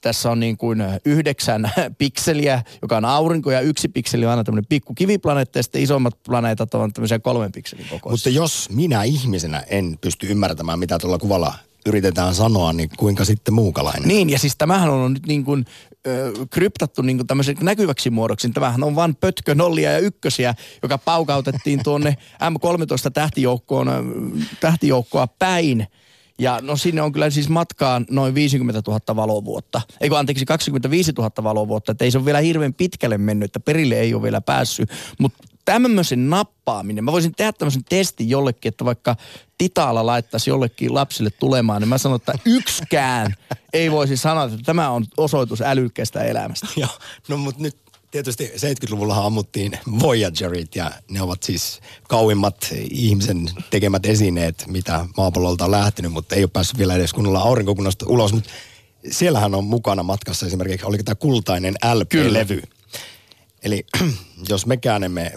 Tässä on niin kuin yhdeksän pikseliä, joka on aurinko, ja yksi pikseli on aina tämmöinen pikku kiviplaneetta, ja sitten isommat planeetat on tämmöisiä kolmen pikselin kokoisia. Mutta jos minä ihmisenä en pysty ymmärtämään, mitä tuolla kuvalla yritetään sanoa, niin kuinka sitten muukalainen? Niin, ja siis tämähän on nyt niin kuin ö, kryptattu niin kuin tämmöiseksi näkyväksi muodoksi. Tämähän on vain pötkö nollia ja ykkösiä, joka paukautettiin tuonne M13 tähtijoukkoon, tähtijoukkoa päin. Ja no sinne on kyllä siis matkaan noin 50 000 valovuotta. Eikö anteeksi 25 000 valovuotta, että ei se ole vielä hirveän pitkälle mennyt, että perille ei ole vielä päässyt. Mutta tämmöisen nappaaminen, mä voisin tehdä tämmöisen testin jollekin, että vaikka Titaalla laittaisi jollekin lapsille tulemaan, niin mä sanon, että yksikään ei voisi sanoa, että tämä on osoitus älykkäistä elämästä. Joo, no mutta nyt tietysti 70-luvulla ammuttiin Voyagerit ja ne ovat siis kauimmat ihmisen tekemät esineet, mitä maapallolta on lähtenyt, mutta ei ole päässyt vielä edes kunnolla aurinkokunnasta ulos. Mutta siellähän on mukana matkassa esimerkiksi, oliko tämä kultainen LP-levy. Eli jos mekään emme,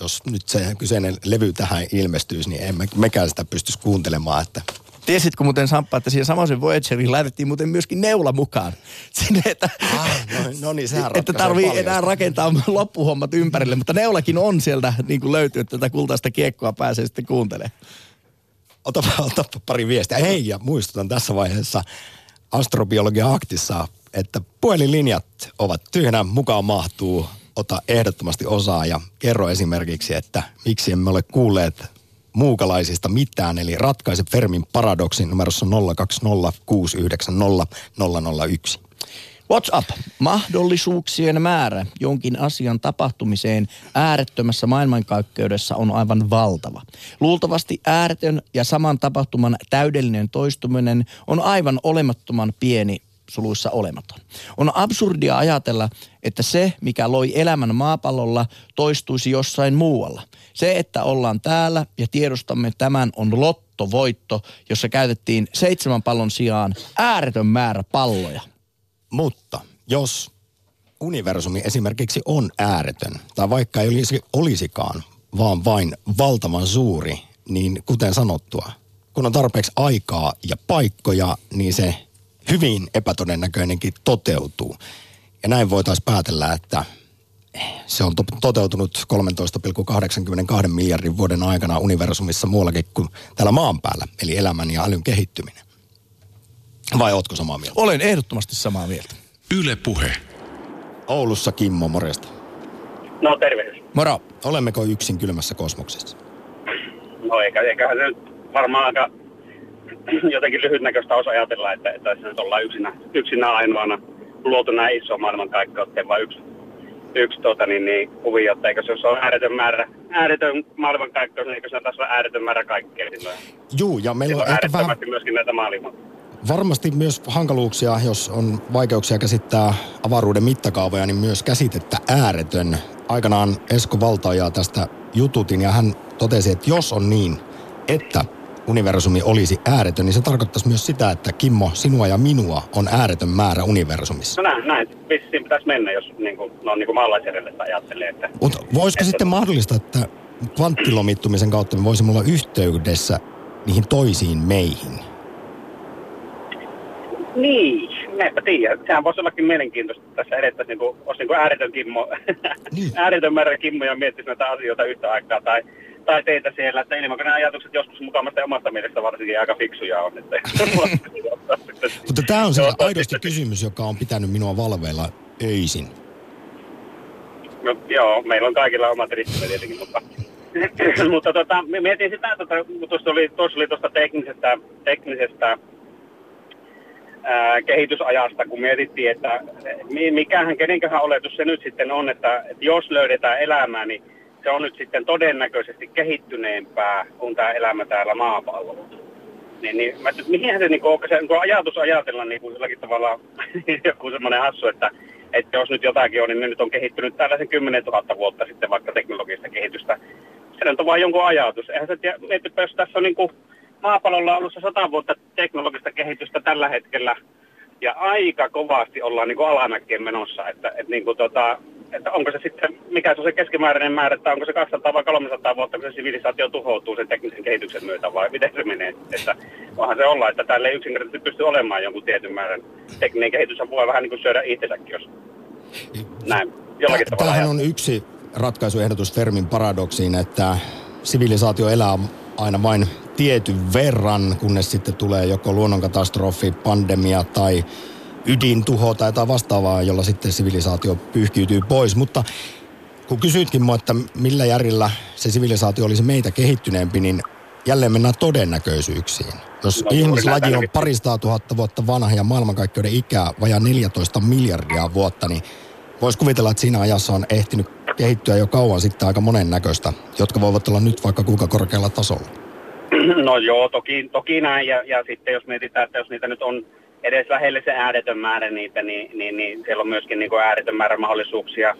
jos nyt se kyseinen levy tähän ilmestyisi, niin emme mekään sitä pystyisi kuuntelemaan, että Tiesitkö muuten Samppa, että siihen samaisen Voyagerin laitettiin muuten myöskin neula mukaan. Sinne, että, Ah, no, no niin, sehän että tarvii paljon. enää rakentaa loppuhommat ympärille. Mutta neulakin on sieltä niin kuin löytyy, että tätä kultaista kiekkoa pääsee sitten kuuntelemaan. Otapa, otapa pari viestiä. Hei, ja muistutan tässä vaiheessa astrobiologia aktissa, että puhelinlinjat ovat tyhjänä, mukaan mahtuu, ota ehdottomasti osaa ja kerro esimerkiksi, että miksi emme ole kuulleet muukalaisista mitään, eli ratkaise Fermin paradoksin numerossa 020690 WhatsApp. Mahdollisuuksien määrä jonkin asian tapahtumiseen äärettömässä maailmankaikkeudessa on aivan valtava. Luultavasti ääretön ja saman tapahtuman täydellinen toistuminen on aivan olemattoman pieni suluissa olematon. On absurdia ajatella, että se, mikä loi elämän maapallolla, toistuisi jossain muualla. Se, että ollaan täällä ja tiedostamme tämän, on lottovoitto, jossa käytettiin seitsemän pallon sijaan ääretön määrä palloja. Mutta jos universumi esimerkiksi on ääretön, tai vaikka ei olisi, olisikaan, vaan vain valtavan suuri, niin kuten sanottua, kun on tarpeeksi aikaa ja paikkoja, niin se hyvin epätodennäköinenkin toteutuu. Ja näin voitaisiin päätellä, että se on to- toteutunut 13,82 miljardin vuoden aikana universumissa muuallakin kuin täällä maan päällä, eli elämän ja älyn kehittyminen. Vai ootko samaa mieltä? Olen ehdottomasti samaa mieltä. Yle Puhe. Oulussa Kimmo, morjesta. No tervehdys. Moro. Olemmeko yksin kylmässä kosmoksessa? No eikä, eiköhän se nyt varmaan aika jotenkin lyhytnäköistä osa ajatella, että, että tässä nyt ollaan yksinä, yksinä ainoana luotu näin iso maailmankaikkeuteen, vaan yksi, yksi tota, niin, niin, kuvio, että eikö se jos on ääretön määrä, ääretön maailmankaikkeus, niin eikö se taas ole ääretön määrä kaikkea. Juu, ja meillä on silloin ehkä vähän myöskin näitä maailmaa. varmasti myös hankaluuksia, jos on vaikeuksia käsittää avaruuden mittakaavoja, niin myös käsitettä ääretön. Aikanaan Esko Valtaojaa tästä jututin ja hän totesi, että jos on niin, että universumi olisi ääretön, niin se tarkoittaisi myös sitä, että Kimmo, sinua ja minua on ääretön määrä universumissa. No näin, näin vissiin pitäisi mennä, jos niin kuin, no, niin kuin maalaisjärjelle ajattelee, että Mutta voisiko sitten mahdollista, että kvanttilomittumisen kautta me voisimme olla yhteydessä niihin toisiin meihin? Niin, näinpä tiedä. Sehän voisi ollakin mielenkiintoista, että tässä edettäisiin niin kuin, olisi niin kuin ääretön, kimmo, Niin. ääretön määrä kimmoja miettisi näitä asioita yhtä aikaa. Tai, tai teitä siellä, että ilmakoneen ajatukset joskus mukavasta omasta mielestä varsinkin aika fiksuja on. Että, Mutta tämä on se aidosti kysymys, joka on pitänyt minua valveilla öisin. no, joo, meillä on kaikilla omat riskimme tietenkin, mutta Mutta tota, mietin sitä, tota, kun tuossa oli tuossa oli tuosta teknisestä, teknisestä ää, kehitysajasta, kun mietittiin, että mikähän, kenenköhän oletus se nyt sitten on, että, että jos löydetään elämää, niin se on nyt sitten todennäköisesti kehittyneempää kuin tämä elämä täällä maapallolla. Niin, niin mä, mihin se, niin onko se niin ajatus ajatella niin kuin jollakin tavalla joku semmoinen hassu, että, että jos nyt jotakin on, niin ne nyt on kehittynyt tällaisen 10 000 vuotta sitten vaikka teknologista kehitystä. Se on vain jonkun ajatus. Eihän se tiedä, jos tässä on niin kuin maapallolla ollut se 100 vuotta teknologista kehitystä tällä hetkellä, ja aika kovasti ollaan niin kuin menossa, että, että, niin kuin tota, että onko se sitten, mikä se on se keskimääräinen määrä, että onko se 200 vai 300 vuotta, kun se sivilisaatio tuhoutuu sen teknisen kehityksen myötä vai miten se menee? Että voihan se olla, että täällä ei yksinkertaisesti pysty olemaan jonkun tietyn määrän tekninen kehitys, voi vähän niin kuin syödä itsensäkin, jos näin jollakin tavalla. Tämähän on yksi ratkaisuehdotus Fermin paradoksiin, että sivilisaatio elää aina vain tietyn verran, kunnes sitten tulee joko luonnonkatastrofi, pandemia tai ydintuho tai jotain vastaavaa, jolla sitten sivilisaatio pyyhkiytyy pois. Mutta kun kysyitkin mua, että millä järjellä se sivilisaatio olisi meitä kehittyneempi, niin jälleen mennään todennäköisyyksiin. Jos no, ihmislaji on paristaa tuhatta vuotta vanha ja maailmankaikkeuden ikää vajaa 14 miljardia vuotta, niin voisi kuvitella, että siinä ajassa on ehtinyt kehittyä jo kauan sitten aika monen näköistä, jotka voivat olla nyt vaikka kuinka korkealla tasolla. No joo, toki, toki näin. Ja, ja sitten jos mietitään, että jos niitä nyt on edes lähelle se ääretön määrä niitä, niin, niin, niin siellä on myöskin niin kuin ääretön määrä mahdollisuuksia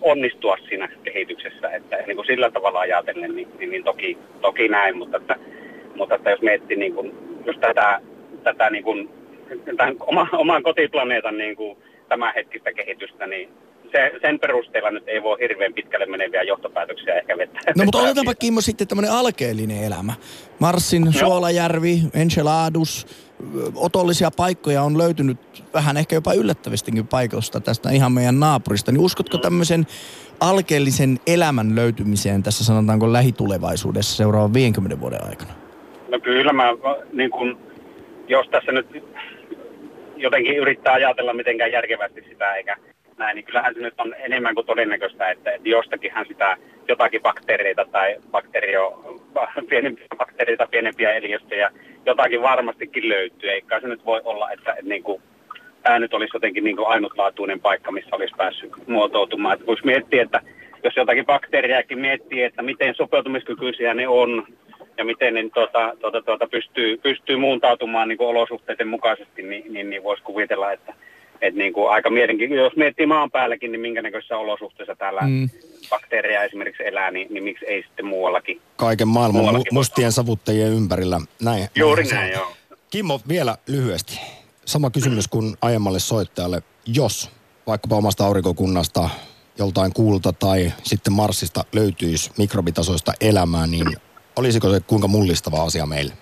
onnistua siinä kehityksessä. Että niin kuin sillä tavalla ajatellen, niin, niin, niin toki, toki näin, mutta, että, mutta että jos miettii niin kuin, just tätä, tätä niin kuin, tämän oma, oman kotiplaneetan niin kuin, tämänhetkistä kehitystä, niin se, sen perusteella nyt ei voi hirveän pitkälle meneviä johtopäätöksiä ehkä vetää. No mutta otetaanpa Kimmo sitten tämmöinen alkeellinen elämä. Marsin, Suolajärvi, Enceladus, otollisia paikkoja on löytynyt vähän ehkä jopa yllättävistäkin paikoista tästä ihan meidän naapurista. Niin uskotko tämmöisen alkeellisen elämän löytymiseen tässä sanotaanko lähitulevaisuudessa seuraavan 50 vuoden aikana? No kyllä mä niin kun, jos tässä nyt jotenkin yrittää ajatella mitenkään järkevästi sitä eikä näin, niin kyllähän se nyt on enemmän kuin todennäköistä, että, että jostakinhan sitä jotakin bakteereita tai bakteerio, pienempiä bakteereita, pienempiä eliöstöjä, jotakin varmastikin löytyy. Eikä se nyt voi olla, että, että niin kuin, tämä nyt olisi jotenkin niin kuin ainutlaatuinen paikka, missä olisi päässyt muotoutumaan. Että voisi miettiä, että jos jotakin bakteeriakin miettii, että miten sopeutumiskykyisiä ne on ja miten ne tuota, tuota, tuota, pystyy, pystyy muuntautumaan niin kuin olosuhteiden mukaisesti, niin, niin, niin voisi kuvitella, että et niin kuin aika mielenkiintoista. Jos miettii maan päälläkin, niin minkä näköisissä olosuhteissa täällä mm. bakteereja esimerkiksi elää, niin, niin miksi ei sitten muuallakin? Kaiken maailman muuallakin mu- mustien savuttajien ympärillä. Näin, Juuri näin, näin joo. Kimmo, vielä lyhyesti. Sama kysymys kuin aiemmalle soittajalle. Jos vaikkapa omasta aurinkokunnasta joltain kuulta tai sitten Marsista löytyisi mikrobitasoista elämää, niin olisiko se kuinka mullistava asia meille?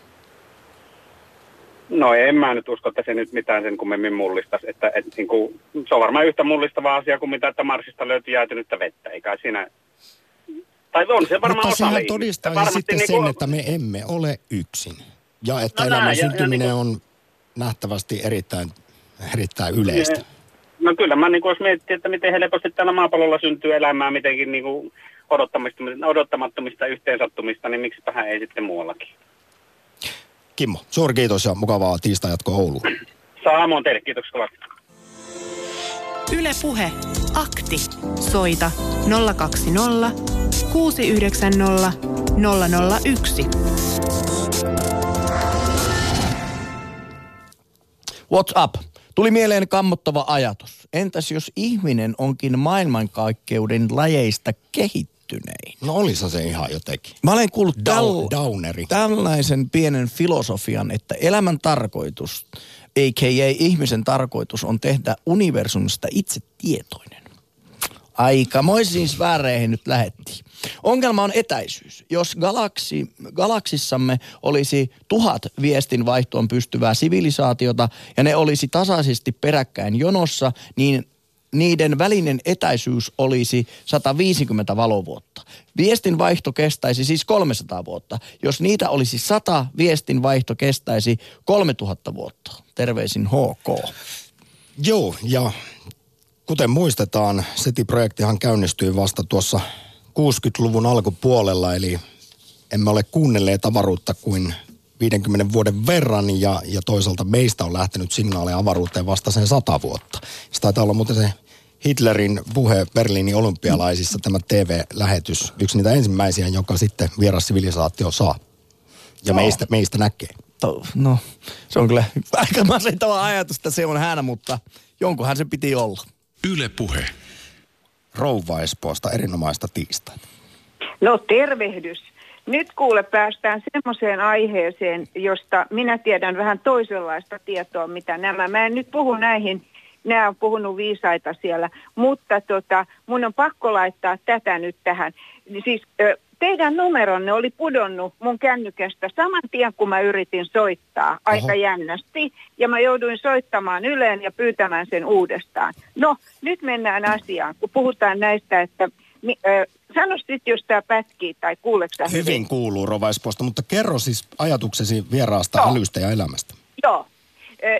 No en mä nyt usko, että se nyt mitään sen kummemmin mullistaisi. Että, et, niin kuin, se on varmaan yhtä mullistava asia kuin mitä, että Marsista löytyy jäätynyttä vettä. Eikä siinä... Tai on se varmaan Mutta sehän todistaa sitten niin kuin... sen, että me emme ole yksin. Ja että no elämän näin, syntyminen ja, ja niin kuin... on nähtävästi erittäin, erittäin yleistä. No kyllä mä niin kuin, jos miettii, että miten helposti täällä maapallolla syntyy elämää mitenkin niin kuin odottamattomista yhteensattumista, niin miksipähän ei sitten muuallakin. Kimmo, suuri kiitos ja mukavaa tiistai-jatkoa Ouluun. Samoin teille, kiitoksia kovasti. Yle Puhe, akti. Soita 020 690 001. What's up? Tuli mieleen kammottava ajatus. Entäs jos ihminen onkin maailmankaikkeuden lajeista kehittynyt? Kehittynein. No olisa se ihan jotenkin. Mä olen kuullut täl- Downeri. tällaisen pienen filosofian, että elämän tarkoitus, a.k.a. ihmisen tarkoitus on tehdä universumista itse tietoinen. Aikamoisiin sfääreihin nyt lähettiin. Ongelma on etäisyys. Jos galaksi, galaksissamme olisi tuhat viestinvaihtoon pystyvää sivilisaatiota ja ne olisi tasaisesti peräkkäin jonossa, niin niiden välinen etäisyys olisi 150 valovuotta. Viestinvaihto kestäisi siis 300 vuotta. Jos niitä olisi 100, viestinvaihto kestäisi 3000 vuotta. Terveisin HK. Joo, ja kuten muistetaan, SETI-projektihan käynnistyi vasta tuossa 60-luvun alkupuolella, eli emme ole kuunnelleet avaruutta kuin 50 vuoden verran ja, ja toisaalta meistä on lähtenyt signaaleja avaruuteen vasta sen sata vuotta. Se taitaa olla muuten se Hitlerin puhe Berliinin olympialaisissa, tämä TV-lähetys, yksi niitä ensimmäisiä, joka sitten vieras sivilisaatio saa. Ja no. meistä, meistä näkee. To, no, se on kyllä aika masentava ajatus, että se on hän, mutta jonkunhan se piti olla. Yle puhe. Rouva Espoosta erinomaista tiistaita. No tervehdys. Nyt kuule päästään semmoiseen aiheeseen, josta minä tiedän vähän toisenlaista tietoa, mitä nämä. Mä en nyt puhu näihin, nämä on puhunut viisaita siellä, mutta tota, mun on pakko laittaa tätä nyt tähän. Siis teidän numeronne oli pudonnut mun kännykästä saman tien, kun mä yritin soittaa Oho. aika jännästi. Ja mä jouduin soittamaan Yleen ja pyytämään sen uudestaan. No, nyt mennään asiaan, kun puhutaan näistä, että niin, äh, sano sitten, jos tämä pätkii tai kuuleeko hyvin? Hyvin kuuluu Rovaisposta, mutta kerro siis ajatuksesi vieraasta Joo. älystä ja elämästä. Joo,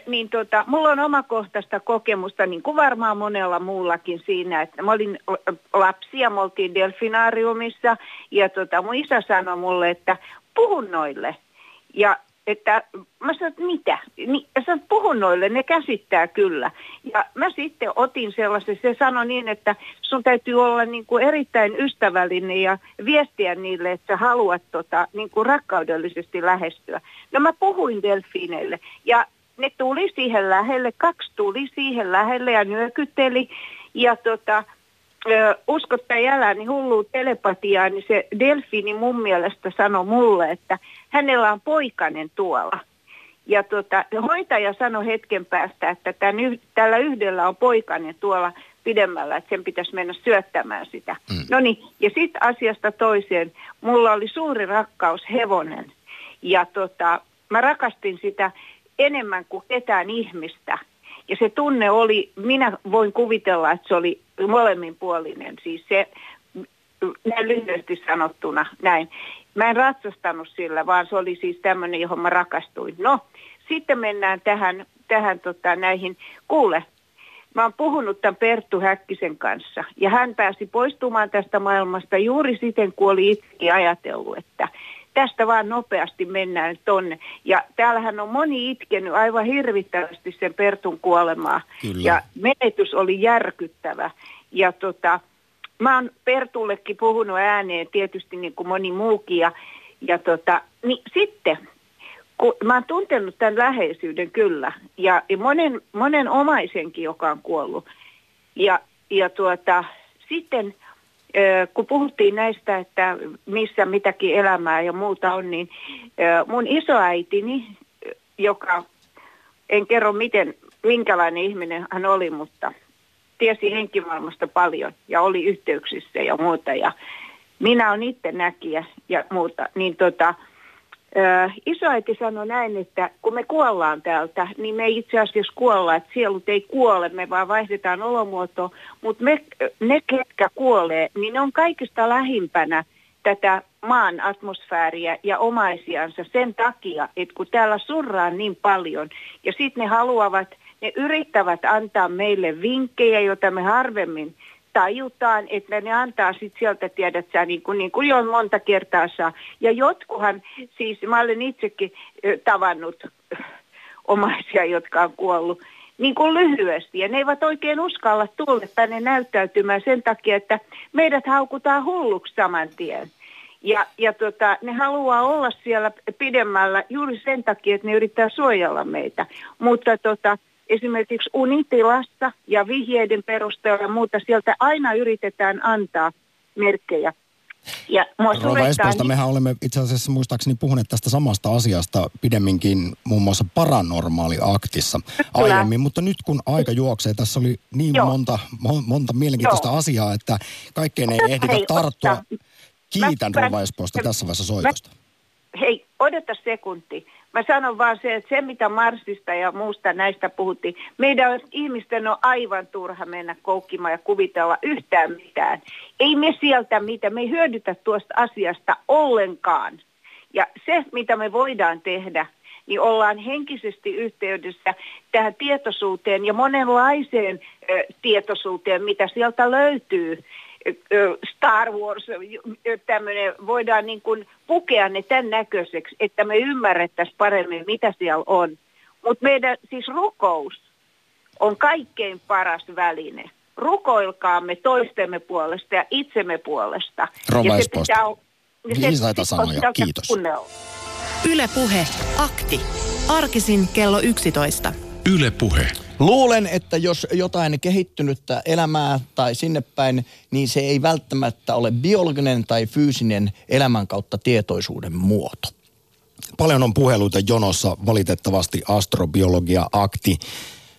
niin tota, mulla on omakohtaista kokemusta, niin kuin varmaan monella muullakin siinä, että mä olin lapsia, me oltiin delfinaariumissa ja tota, mun isä sanoi mulle, että puhun noille. Ja että mä sanoin, että mitä? Niin, ja sanoin, puhun noille, ne käsittää kyllä. Ja mä sitten otin sellaisen, se sanoi niin, että sun täytyy olla niin kuin erittäin ystävällinen ja viestiä niille, että sä haluat tota, niin kuin rakkaudellisesti lähestyä. No mä puhuin delfiineille ja ne tuli siihen lähelle, kaksi tuli siihen lähelle ja nyökytteli. Ja tota, uskot tai älä, niin hullu telepatiaa, niin se delfiini mun mielestä sanoi mulle, että hänellä on poikainen tuolla. Ja tota, hoitaja sanoi hetken päästä, että tämän, tällä yhdellä on poikainen tuolla pidemmällä, että sen pitäisi mennä syöttämään sitä. Mm. No niin, ja sitten asiasta toiseen. Mulla oli suuri rakkaus hevonen. Ja tota, mä rakastin sitä enemmän kuin ketään ihmistä. Ja se tunne oli, minä voin kuvitella, että se oli molemminpuolinen. Siis se, näin lyhyesti sanottuna, näin. Mä en ratsastanut sillä, vaan se oli siis tämmöinen, johon mä rakastuin. No, sitten mennään tähän, tähän tota, näihin. Kuule, mä oon puhunut tämän Perttu Häkkisen kanssa. Ja hän pääsi poistumaan tästä maailmasta juuri siten, kun oli itsekin ajatellut, että tästä vaan nopeasti mennään tonne. Ja täällähän on moni itkenyt aivan hirvittävästi sen Pertun kuolemaa. Kyllä. Ja menetys oli järkyttävä. Ja tota, mä oon Pertullekin puhunut ääneen tietysti niin kuin moni muukin. Ja, ja tota, niin sitten, kun mä oon tuntenut tämän läheisyyden kyllä. Ja, ja monen, monen omaisenkin, joka on kuollut. Ja, ja tuota, sitten kun puhuttiin näistä, että missä mitäkin elämää ja muuta on, niin mun isoäitini, joka, en kerro miten, minkälainen ihminen hän oli, mutta tiesi henkimaailmasta paljon ja oli yhteyksissä ja muuta. Ja minä olen itse näkijä ja muuta, niin tota, isoäiti sanoi näin, että kun me kuollaan täältä, niin me ei itse asiassa kuolla, että sielut ei kuole, me vaan vaihdetaan olomuotoa, mutta ne, ketkä kuolee, niin ne on kaikista lähimpänä tätä maan atmosfääriä ja omaisiansa sen takia, että kun täällä surraa niin paljon. Ja sitten ne haluavat, ne yrittävät antaa meille vinkkejä, joita me harvemmin tajutaan, että ne antaa sitten sieltä, tiedät sä, niin kuin, niin kuin jo monta kertaa saa. Ja jotkuhan, siis mä olen itsekin tavannut omaisia, jotka on kuollut, niin kuin lyhyesti. Ja ne eivät oikein uskalla tulla tänne näyttäytymään sen takia, että meidät haukutaan hulluksi saman tien. Ja, ja tota, ne haluaa olla siellä pidemmällä juuri sen takia, että ne yrittää suojella meitä. Mutta tota, esimerkiksi unitilassa ja vihjeiden perusteella ja muuta, sieltä aina yritetään antaa merkkejä. Ja Rova Espoosta, mehän olemme itse asiassa muistaakseni puhuneet tästä samasta asiasta pidemminkin muun muassa paranormaaliaktissa aiemmin, mutta nyt kun aika juoksee, tässä oli niin Joo. monta, monta mielenkiintoista Joo. asiaa, että kaikkeen ei ehditä tarttua. Kiitän Rova Espoosta tässä vaiheessa soitosta. hei, odota sekunti. Mä sanon vaan se, että se mitä Marsista ja muusta näistä puhuttiin, meidän ihmisten on aivan turha mennä koukkimaan ja kuvitella yhtään mitään. Ei me sieltä mitä, me ei hyödytä tuosta asiasta ollenkaan. Ja se, mitä me voidaan tehdä, niin ollaan henkisesti yhteydessä tähän tietoisuuteen ja monenlaiseen ö, tietoisuuteen, mitä sieltä löytyy Star Wars, tämmöinen, voidaan niin kuin pukea ne tämän näköiseksi, että me ymmärrettäisiin paremmin, mitä siellä on. Mutta meidän siis rukous on kaikkein paras väline. Rukoilkaamme toistemme puolesta ja itsemme puolesta. Viisaita pitää sanoja, kiitos. kuunnella. Yle Puhe. Akti. Arkisin kello 11. Yle Puhe. Luulen, että jos jotain kehittynyttä elämää tai sinne päin, niin se ei välttämättä ole biologinen tai fyysinen elämän kautta tietoisuuden muoto. Paljon on puheluita jonossa. Valitettavasti astrobiologia-akti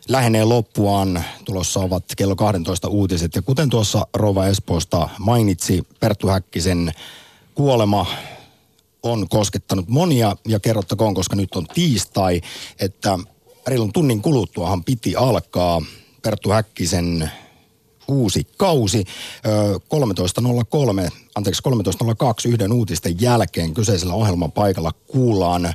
lähenee loppuaan. Tulossa ovat kello 12 uutiset. Ja kuten tuossa Rova Espoosta mainitsi, Perttu Häkkisen kuolema on koskettanut monia. Ja kerrottakoon, koska nyt on tiistai, että reilun tunnin kuluttuahan piti alkaa Perttu Häkkisen uusi kausi. Ö, 13.03, anteeksi 13.02 yhden uutisten jälkeen kyseisellä ohjelman paikalla kuullaan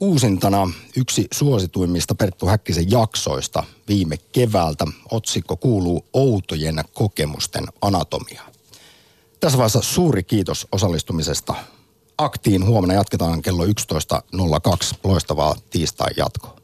uusintana yksi suosituimmista Perttu Häkkisen jaksoista viime keväältä. Otsikko kuuluu Outojen kokemusten anatomia. Tässä vaiheessa suuri kiitos osallistumisesta aktiin. Huomenna jatketaan kello 11.02. Loistavaa tiistai jatkoa.